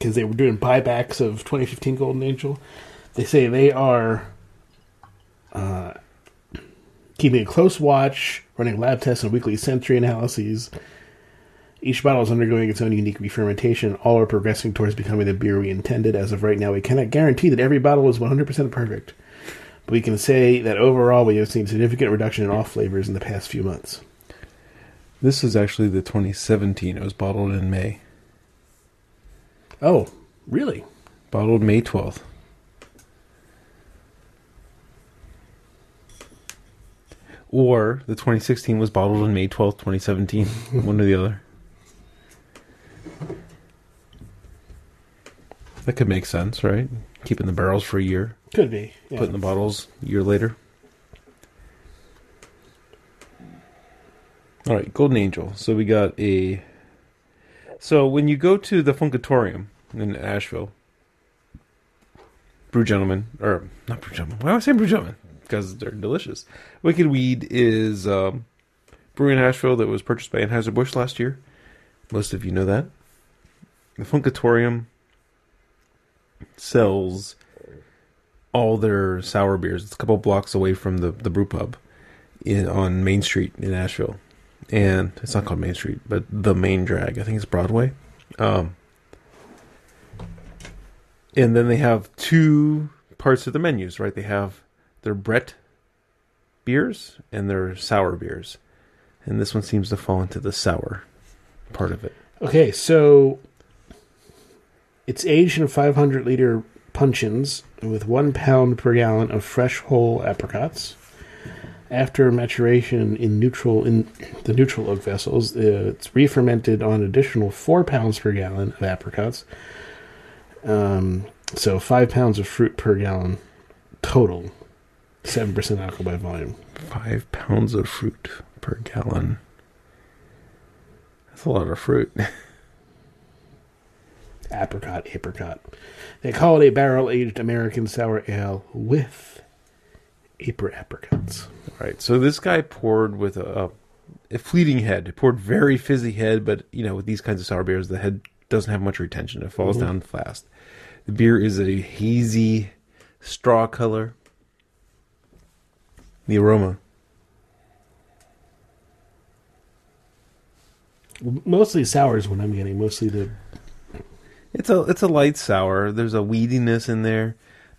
Because they were doing buybacks of 2015 Golden Angel. They say they are uh, keeping a close watch, running lab tests and weekly sensory analyses. Each bottle is undergoing its own unique re-fermentation. All are progressing towards becoming the beer we intended. As of right now, we cannot guarantee that every bottle is 100% perfect, but we can say that overall we have seen significant reduction in off flavors in the past few months. This is actually the 2017. It was bottled in May. Oh, really? Bottled May 12th. Or the 2016 was bottled on May 12th, 2017. One or the other. That could make sense, right? Keeping the barrels for a year, Could be. Yeah. putting the bottles a year later. All right, Golden Angel. So we got a. So when you go to the Funkatorium in Asheville, Brew Gentlemen, or not Brew Gentlemen, why am I saying Brew Gentlemen? Because they're delicious. Wicked Weed is um, brewery in Asheville that was purchased by Anheuser-Busch last year. Most of you know that. The Funkatorium sells all their sour beers. It's a couple blocks away from the, the brew pub in, on Main Street in Asheville. And it's not called Main Street, but the main drag. I think it's Broadway. Um, and then they have two parts of the menus, right? They have they're Brett beers and they're sour beers, and this one seems to fall into the sour part of it. Okay, so it's aged in 500 liter puncheons with one pound per gallon of fresh whole apricots. After maturation in neutral in the neutral oak vessels, it's re-fermented on additional four pounds per gallon of apricots. Um, so five pounds of fruit per gallon total. Seven percent alcohol by volume. Five pounds of fruit per gallon. That's a lot of fruit. apricot, apricot. They call it a barrel aged American sour ale with apricot apricots. All right. So this guy poured with a, a fleeting head. It poured very fizzy head, but you know, with these kinds of sour beers, the head doesn't have much retention. It falls mm-hmm. down fast. The beer is a hazy straw color. The aroma. Mostly sour is what I'm getting. Mostly the It's a it's a light sour. There's a weediness in there.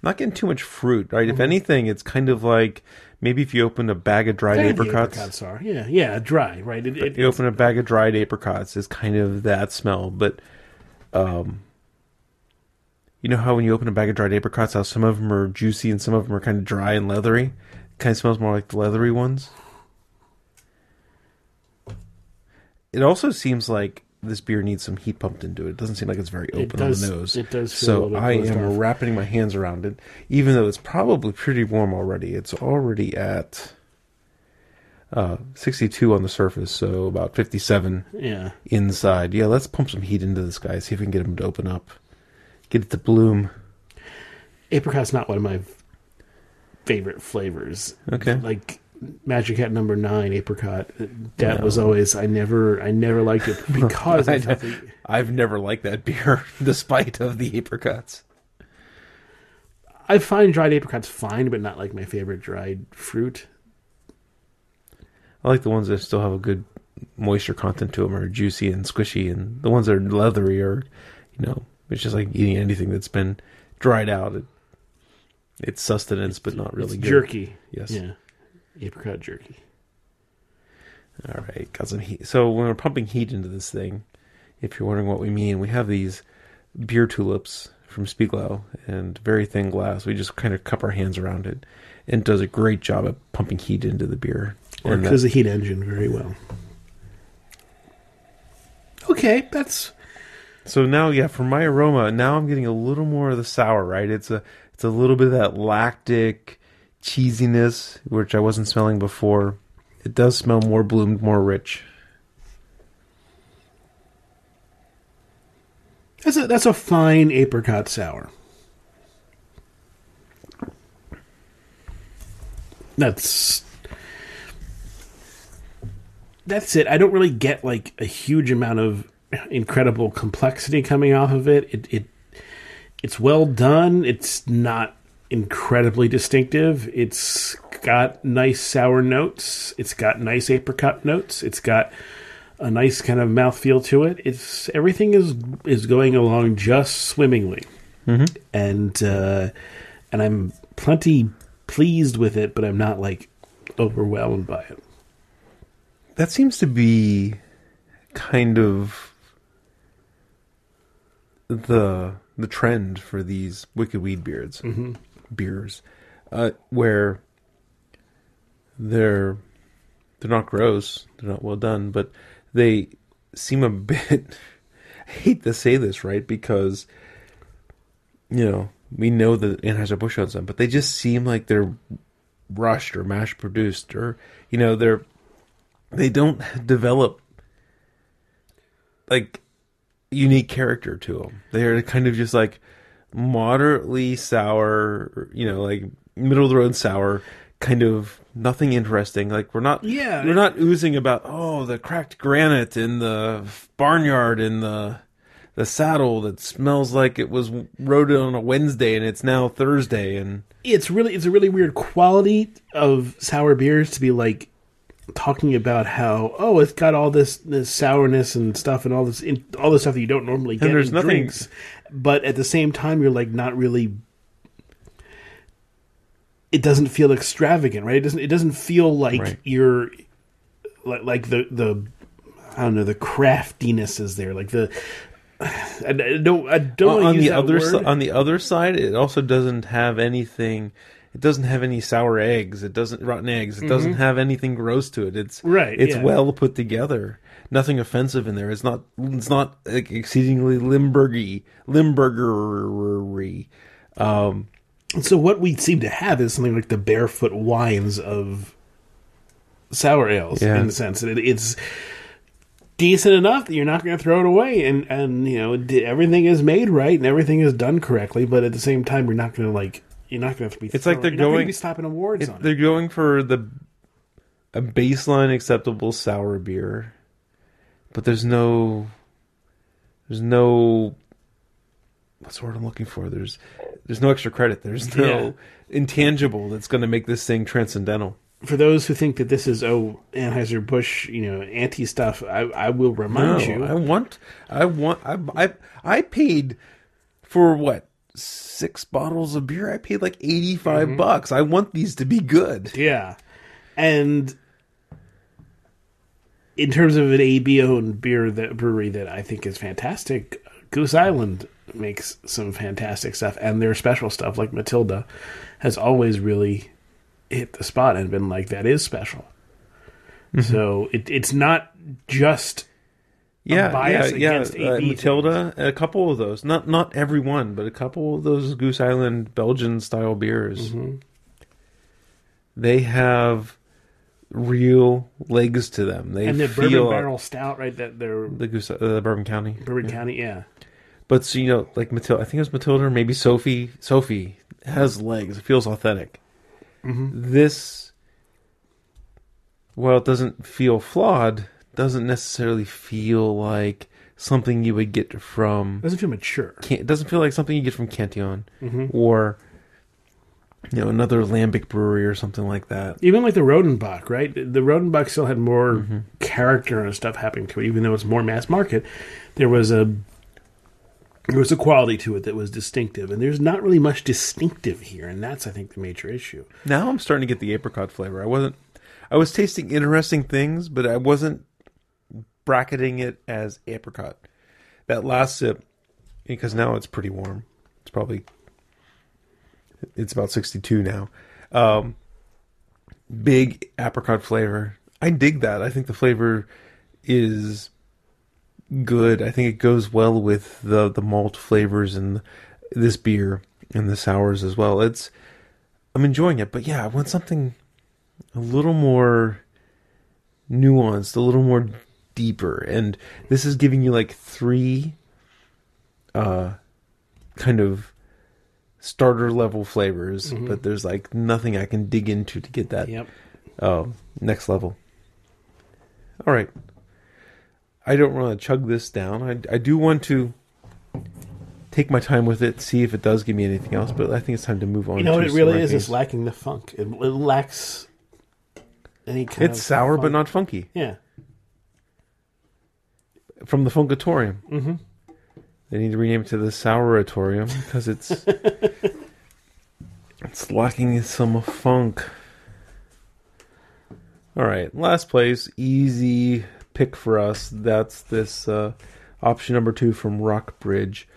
Not getting too much fruit, right? If anything, it's kind of like maybe if you open a bag of dried apricots. apricots are. Yeah, yeah, dry, right? It, it, you open a bag of dried apricots it's kind of that smell but um you know how when you open a bag of dried apricots how some of them are juicy and some of them are kind of dry and leathery kind of smells more like the leathery ones it also seems like this beer needs some heat pumped into it it doesn't seem like it's very It open does- on the nose it does feel a so little bit i am off. wrapping my hands around it even though it's probably pretty warm already it's already at uh, 62 on the surface, so about 57 yeah. inside. Yeah, let's pump some heat into this guy. See if we can get him to open up. Get it to bloom. Apricot's not one of my favorite flavors. Okay. Like Magic Hat number nine, apricot. That No. was always I never I never liked it because I, of the, I've never liked that beer, despite of the apricots. I find dried apricots fine, but not like my favorite dried fruit. I like the ones that still have a good moisture content to them, are juicy and squishy, and the ones that are leathery are, you know, it's just like eating anything that's been dried out. It, it's sustenance, but not really it's good. jerky. Yes. Yeah. Apricot jerky. All right, got some heat. So when we're pumping heat into this thing, if you're wondering what we mean, we have these beer tulips from Spiegel and very thin glass. We just kind of cup our hands around it, and it does a great job at pumping heat into the beer. Or And that- because the heat engine very well. Okay, that's so now, yeah, for my aroma, now I'm getting a little more of the sour. Right, it's a it's a little bit of that lactic cheesiness, which I wasn't smelling before. It does smell more bloomed, more rich. that's a that's a fine apricot sour. That's that's it. I don't really get like a huge amount of incredible complexity coming off of it. It it it's well done. It's not incredibly distinctive. It's got nice sour notes. It's got nice apricot notes. It's got a nice kind of mouthfeel to it. It's everything is is going along just swimmingly, and uh, and I'm plenty pleased with it, but I'm not like overwhelmed by it. That seems to be kind of the the trend for these wicked weed beards beers, uh, where they're they're not gross, they're not well done, but they seem a bit. I hate to say this, right? Because you know we know that Anheuser Busch owns them, but they just seem like they're rushed or mass produced, or you know they're they don't develop like unique character to them. They're kind of just like moderately sour, you know, like middle of the road sour, kind of nothing interesting. Like we're not, Yeah. we're not oozing about oh the cracked granite in the barnyard in the the saddle that smells like it was rode on a Wednesday and it's now Thursday and It's really it's a really weird quality of sour beers to be like talking about how oh it's got all this this sourness and stuff and all this in, all this stuff that you don't normally get there's in nothing- drinks, but at the same time you're like not really. it doesn't feel extravagant, right? It doesn't it doesn't feel like Right. you're like, like the the I don't know the craftiness is there, like the I, I don't I don't on, the other si- on the other side, it also doesn't have anything. It doesn't have any sour eggs. It doesn't rotten eggs. It doesn't have anything gross to it. It's Mm-hmm. Right, It's yeah. well put together. Nothing offensive in there. It's not. It's not like, exceedingly Limburgy, Limburgery. Um, So what we seem to have is something like the barefoot wines of sour ales, Yeah. in the sense that it, it's decent enough that you're not going to throw it away, and and you know d- everything is made right and everything is done correctly, but at the same time you're not going to like you're not going to be. It's like they're going- be stopping awards it- on they're going for the a baseline acceptable sour beer, but there's no. There's no. What's the word I'm looking for? There's there's no extra credit. There's no Yeah. intangible that's going to make this thing transcendental. For those who think that this is oh Anheuser Busch, you know, anti stuff, I I will remind No, you. I want, I want, I, I, I paid for what six bottles of beer. I paid like eighty Mm-hmm. bucks. I want these to be good. Yeah. And in terms of an AB owned beer that brewery that I think is fantastic, Goose Island makes some fantastic stuff and their special stuff like Matilda has always really hit the spot and been like that is special. So it, it's not just Yeah, bias yeah, yeah. against Uh, AB Matilda, a couple of those. Not not every one, but a couple of those Goose Island Belgian style beers. Mm-hmm. They have real legs to them. They and the bourbon barrel stout, right? That they're the Goose, uh, the Bourbon County. Bourbon County, yeah. But so, you know, like Matilda, I think it was Matilda or maybe Sophie. Sophie has legs. It feels authentic. This, while it doesn't feel flawed, doesn't necessarily feel like something you would get from. Doesn't feel mature. Can- It doesn't feel like something you get from Cantillon or you know another lambic brewery or something like that. even like the Rodenbach, right? The Rodenbach still had more mm-hmm. character and stuff happening to it, even though it's more mass market. There was a there was a quality to it that was distinctive, and there's not really much distinctive here, and that's I think the major issue. Now I'm starting to get the apricot flavor. I wasn't. I was tasting interesting things, but I wasn't bracketing it as apricot. That last sip, because now it's pretty warm. It's probably. It's about 62 now. Um, big apricot flavor. I dig that. I think the flavor is good. I think it goes well with the the malt flavors and this beer and the sours as well. It's I'm enjoying it, but yeah, I want something a little more nuanced, a little more deeper. And this is giving you like three uh kind of starter level flavors, but there's like nothing I can dig into to get that Yep. oh next level. All right. I don't want to chug this down. I, I do want to take my time with it, see if it does give me anything else. But I think it's time to move on. You know what it really is? It's lacking the funk. It, it lacks any kind of It's sour, funk. but not funky. Yeah. From the Funkatorium. Mm-hmm. They need to rename it to the Souratorium because it's it's lacking some funk. All right, last place, easy pick for us. That's this uh, option number two from Rock Bridge.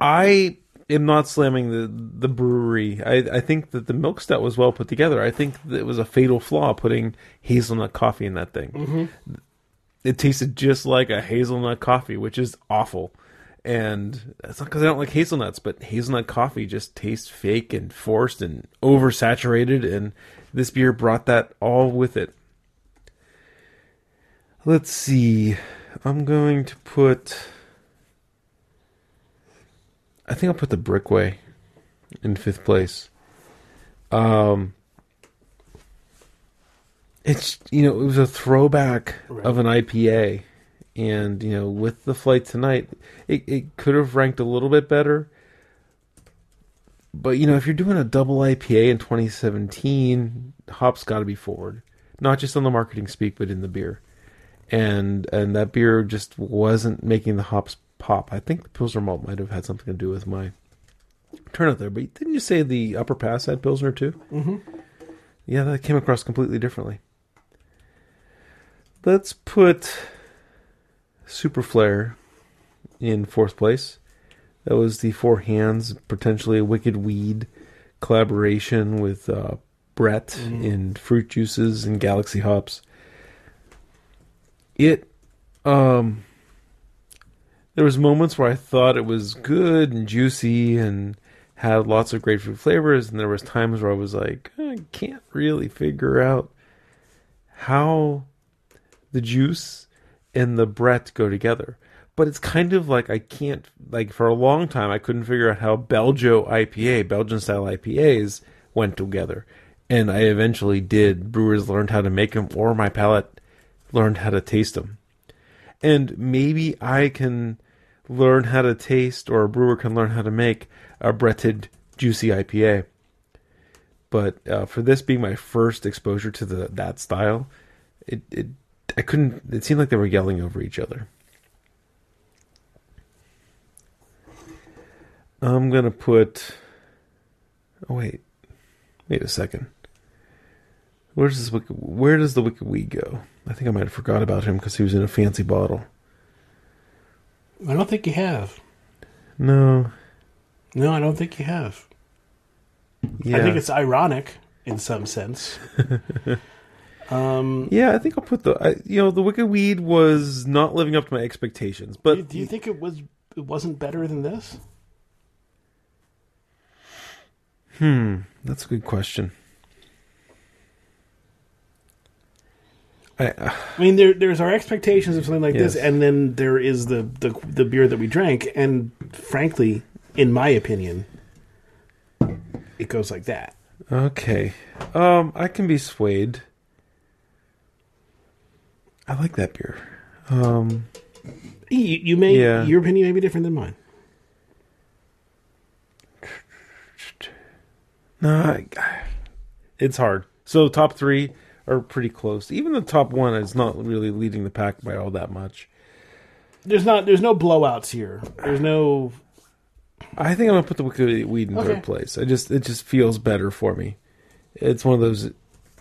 I am not slamming the the brewery. I I think that the milk stout was well put together. I think that it was a fatal flaw putting hazelnut coffee in that thing. It tasted just like a hazelnut coffee, which is awful. And it's not because I don't like hazelnuts, but hazelnut coffee just tastes fake and forced and oversaturated. And this beer brought that all with it. Let's see. I'm going to put. I think I'll put the Brickway in fifth place. Um, it's you know it was a throwback Right. of an IPA, and you know with the flight tonight, it it could have ranked a little bit better. But you know if you're doing a double IPA in 2017, hops got to be forward, not just on the marketing speak, but in the beer, and and that beer just wasn't making the hops pop. I think the Pilsner malt might have had something to do with my turn out there. But didn't you say the Upper Pass had Pilsner too? Mm-hmm. Yeah, that came across completely differently. Let's put Super Flare in fourth place. That was the Four Hands, potentially a Wicked Weed collaboration with uh, Brett in fruit juices and Galaxy hops. It, um, there was moments where I thought it was good and juicy and had lots of grapefruit flavors, and there was times where I was like, I can't really figure out how the juice and the Brett go together. But it's kind of like I can't like for a long time I couldn't figure out how Belgio IPA, Belgian style IPAs went together. And I eventually did. Brewers learned how to make them or my palate learned how to taste them. And maybe I can learn how to taste or a brewer can learn how to make a Bretted juicy IPA. But uh, for this being my first exposure to the that style, it, it I couldn't. It seemed like they were yelling over each other. I'm gonna put. Oh wait, wait a second. Where's this? Where does the Wicked Weed go? I think I might have forgot about him because he was in a fancy bottle. I don't think you have. No, No, I don't think you have. yeah, I think it's ironic in some sense. um, yeah. I think I'll put the. I, you know, the Wicked Weed was not living up to my expectations, but do, do you think it was? It wasn't better than this? Hmm, that's a good question. I, uh, I mean, there there's our expectations of something like this, and then there is the, the the beer that we drank, and frankly, in my opinion, it goes like that. okay, um, I can be swayed. I like that beer. Um, You, you may Yeah. your opinion may be different than mine. no, I, it's hard. So top three are pretty close. Even the top one is not really leading the pack by all that much. There's not there's no blowouts here. There's no I think I'm gonna put the Wicked Weed in Okay. third place. I just it just feels better for me. It's one of those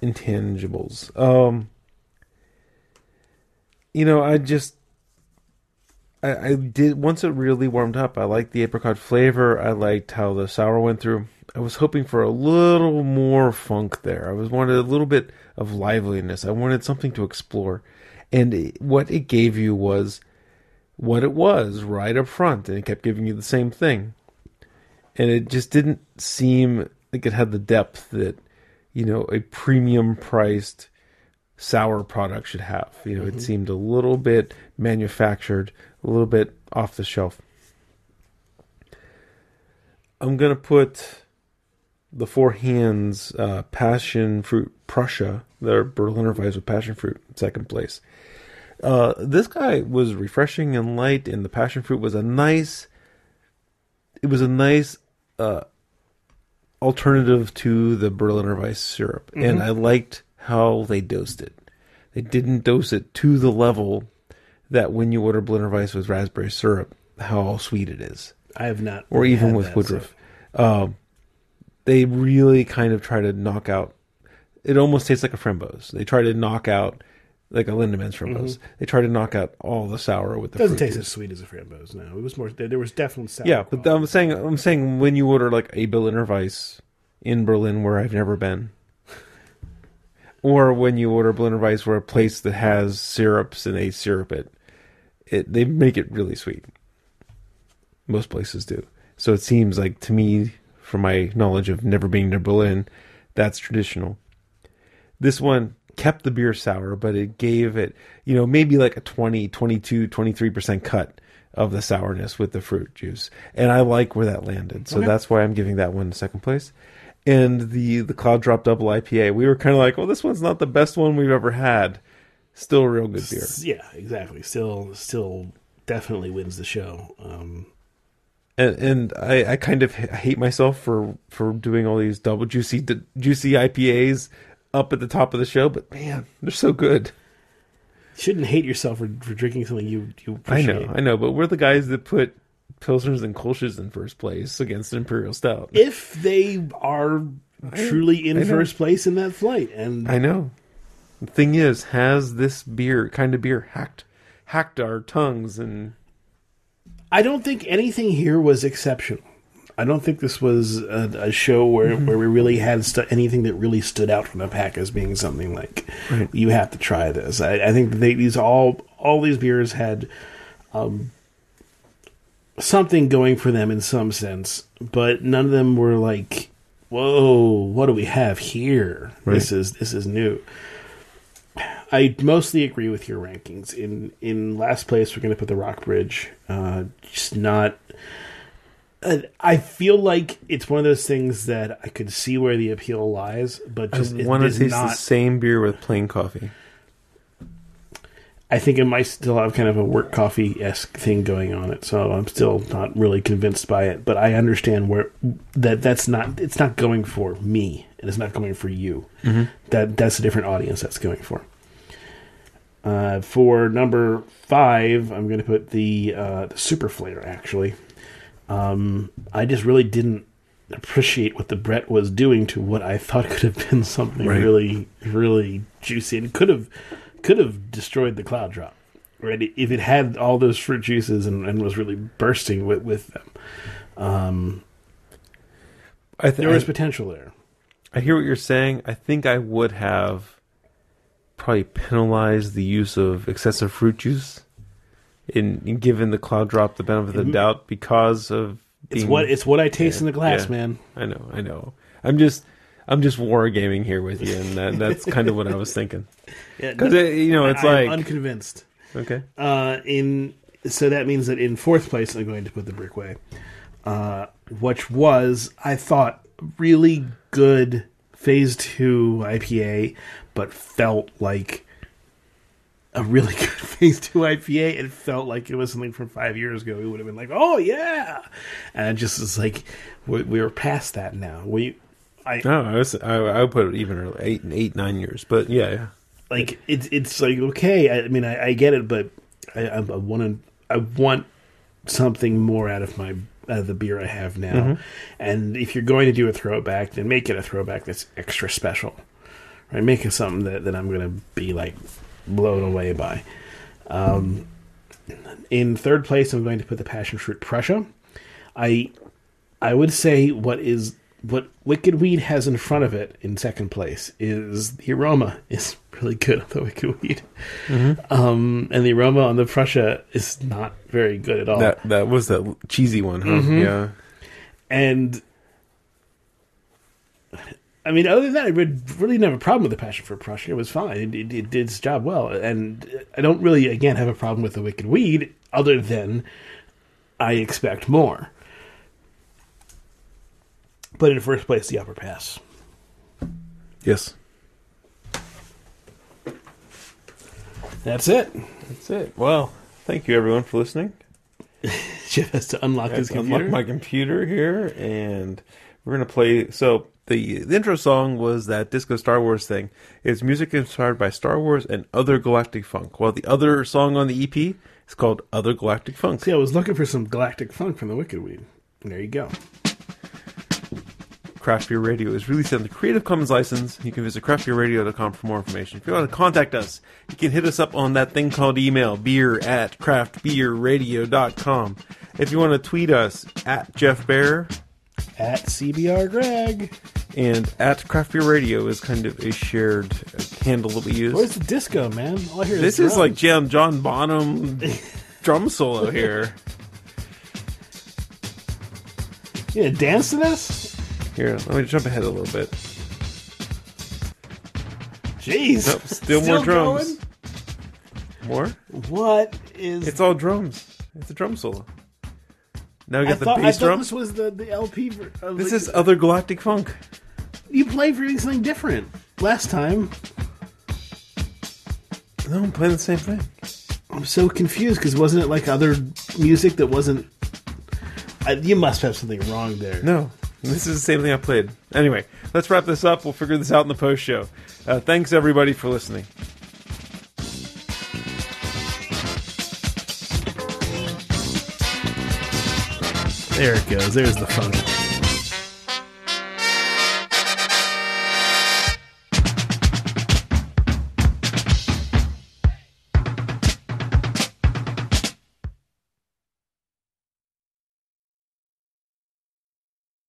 intangibles. Um, you know, I just I, I did once it really warmed up. I liked the apricot flavor. I liked how the sour went through. I was hoping for a little more funk there. I was wanted a little bit of liveliness. I wanted something to explore, and it, what it gave you was what it was right up front, and it kept giving you the same thing. And it just didn't seem like it had the depth that you know a premium priced sour product should have. You know, it seemed a little bit manufactured, a little bit off the shelf. I'm gonna put the Four Hands uh, Passion Fruit Prussia, their Berliner Weiss with passion fruit, second place. Uh, this guy was refreshing and light, and the passion fruit was a nice. It was a nice uh, alternative to the Berliner Weiss syrup, and I liked how they dosed it. They didn't dose it to the level that when you order Berliner Weiss with raspberry syrup, how sweet it is I have not or even with that, Woodruff. so- Um, they really kind of try to knock out. It almost tastes like a framboise. They try to knock out like a Lindemans framboise. They try to knock out all the sour with the It doesn't taste juice. as sweet as a framboise. No, it was more. There, there was definitely sour. Yeah, but quality. I'm saying I'm saying when you order like a Berliner Weiss in Berlin where I've never been, or when you order Berliner Weiss where a place that has syrups and they syrup it, it they make it really sweet. Most places do. So it seems like to me, from my knowledge of never being to Berlin, that's traditional. This one kept the beer sour, but it gave it, you know, maybe like a 20, 22, 23% cut of the sourness with the fruit juice. And I like where that landed. So Okay. that's why I'm giving that one second place. And the the Cloud Drop Double IPA, we were kind of like, well, this one's not the best one we've ever had. Still a real good beer. Yeah, exactly. Still, still, definitely wins the show. Um, and and I, I kind of hate myself for for doing all these double juicy juicy IPAs up at the top of the show, but man, they're so good. shouldn't hate yourself for, for drinking something you you I know, I know, but we're the guys that put Pilsners and Kolsch's in first place against Imperial Stout. if they are truly in I first place in that flight. And I know. The thing is, has this beer kind of beer hacked hacked our tongues and I don't think anything here was exceptional. I don't think this was a, a show where, Mm-hmm. where we really had stu- anything that really stood out from the pack as being something like Right. you have to try this. I, I think they, these all all these beers had um, something going for them in some sense, but none of them were like, "Whoa, what do we have here? This is this is new." I mostly agree with your rankings. In in last place, we're going to put the Rock Bridge. Uh, just not. Uh, I feel like it's one of those things that I could see where the appeal lies, but I just it want to taste not. the same beer with plain coffee. I think it might still have kind of a work coffee esque thing going on it, so I'm still not really convinced by it. But I understand where that that's not it's not going for me, and it's not going for you. That that's a different audience that's going for. Uh, for number five, I'm going to put the uh, the Super Flare. Actually, um, I just really didn't appreciate what the Brett was doing to what I thought could have been something Right. really, really juicy, and could have could have destroyed the cloud drop. Right, if it had all those fruit juices and, and was really bursting with with them, um, I, th- there was I, potential there. I hear what you're saying. I think I would have probably penalized the use of excessive fruit juice in, in giving the cloud drop the benefit of the doubt because of It's being- what it's what I taste yeah, in the glass, yeah. man. I know, I know. I'm just I'm just wargaming here with you, and that, that's kind of what I was thinking. Yeah, Because you know, it's I- like unconvinced. okay, Uh, in so that means that in fourth place, I'm going to put the Brickway, uh, which was I thought really good Phase Two IPA, but felt like a really good Phase Two IPA. It felt like it was something from five years ago. We would have been like, "Oh yeah," and it just is like we, we were past that now. We, I no, I was I, I would put it even early, eight eight nine years, but yeah, yeah. like it's it's like okay. I, I mean, I, I get it, but I, I, want to. I want something more out of my out of the beer I have now. And if you're going to do a throwback, then make it a throwback that's extra special. Right? Make it something that, that I'm going to be like blown away by. Um, in third place, I'm going to put the passion fruit Prussia. I I would say what is what Wicked Weed has in front of it in second place is the aroma is really good on the Wicked Weed, um, and the aroma on the Prussia is not very good at all. That that was that cheesy one, huh? Mm-hmm. Yeah. And I mean, other than that, I really didn't have a problem with the Passion Fruit Prussia. It was fine. It, it, it did its job well, and I don't really, again, have a problem with the Wicked Weed, other than I expect more. But in first place, the Upper Pass. Yes. That's it. That's it. Well, thank you everyone for listening. Jeff has to unlock his computer. unlocked my computer here, and we're gonna play. So the, the intro song was that disco Star Wars thing. It's music inspired by Star Wars and other galactic funk. While the other song on the EP is called Other Galactic Funk. See, I was looking for some galactic funk from the Wicked Weed. There you go. Craft Beer Radio is released under Creative Commons license. You can visit craftbeerradio.com for more information. If you want to contact us, you can hit us up on that thing called email, beer at craftbeerradio.com. If you want to tweet us, at Jeff Bear At CBR Greg. and at Craft Beer Radio is kind of a shared handle that we use. Where's the disco, man? All I hear this is is like Jam John, John Bonham drum solo here. You gonna dance to this? Here, let me jump ahead a little bit. Jeez. Nope, still, more drums. More? What is? It's all drums. It's a drum solo. Now we I got the thought, I bass thought drum. this was the, the LP. ver- of This the- is other galactic funk. you played for something different last time. No, I'm playing the same thing. I'm so confused because wasn't it like other music that wasn't? I, you must have something wrong there. No, this is the same thing I played. Anyway, let's wrap this up. We'll figure this out in the post show. Uh, thanks everybody for listening. There it goes. There's the funk.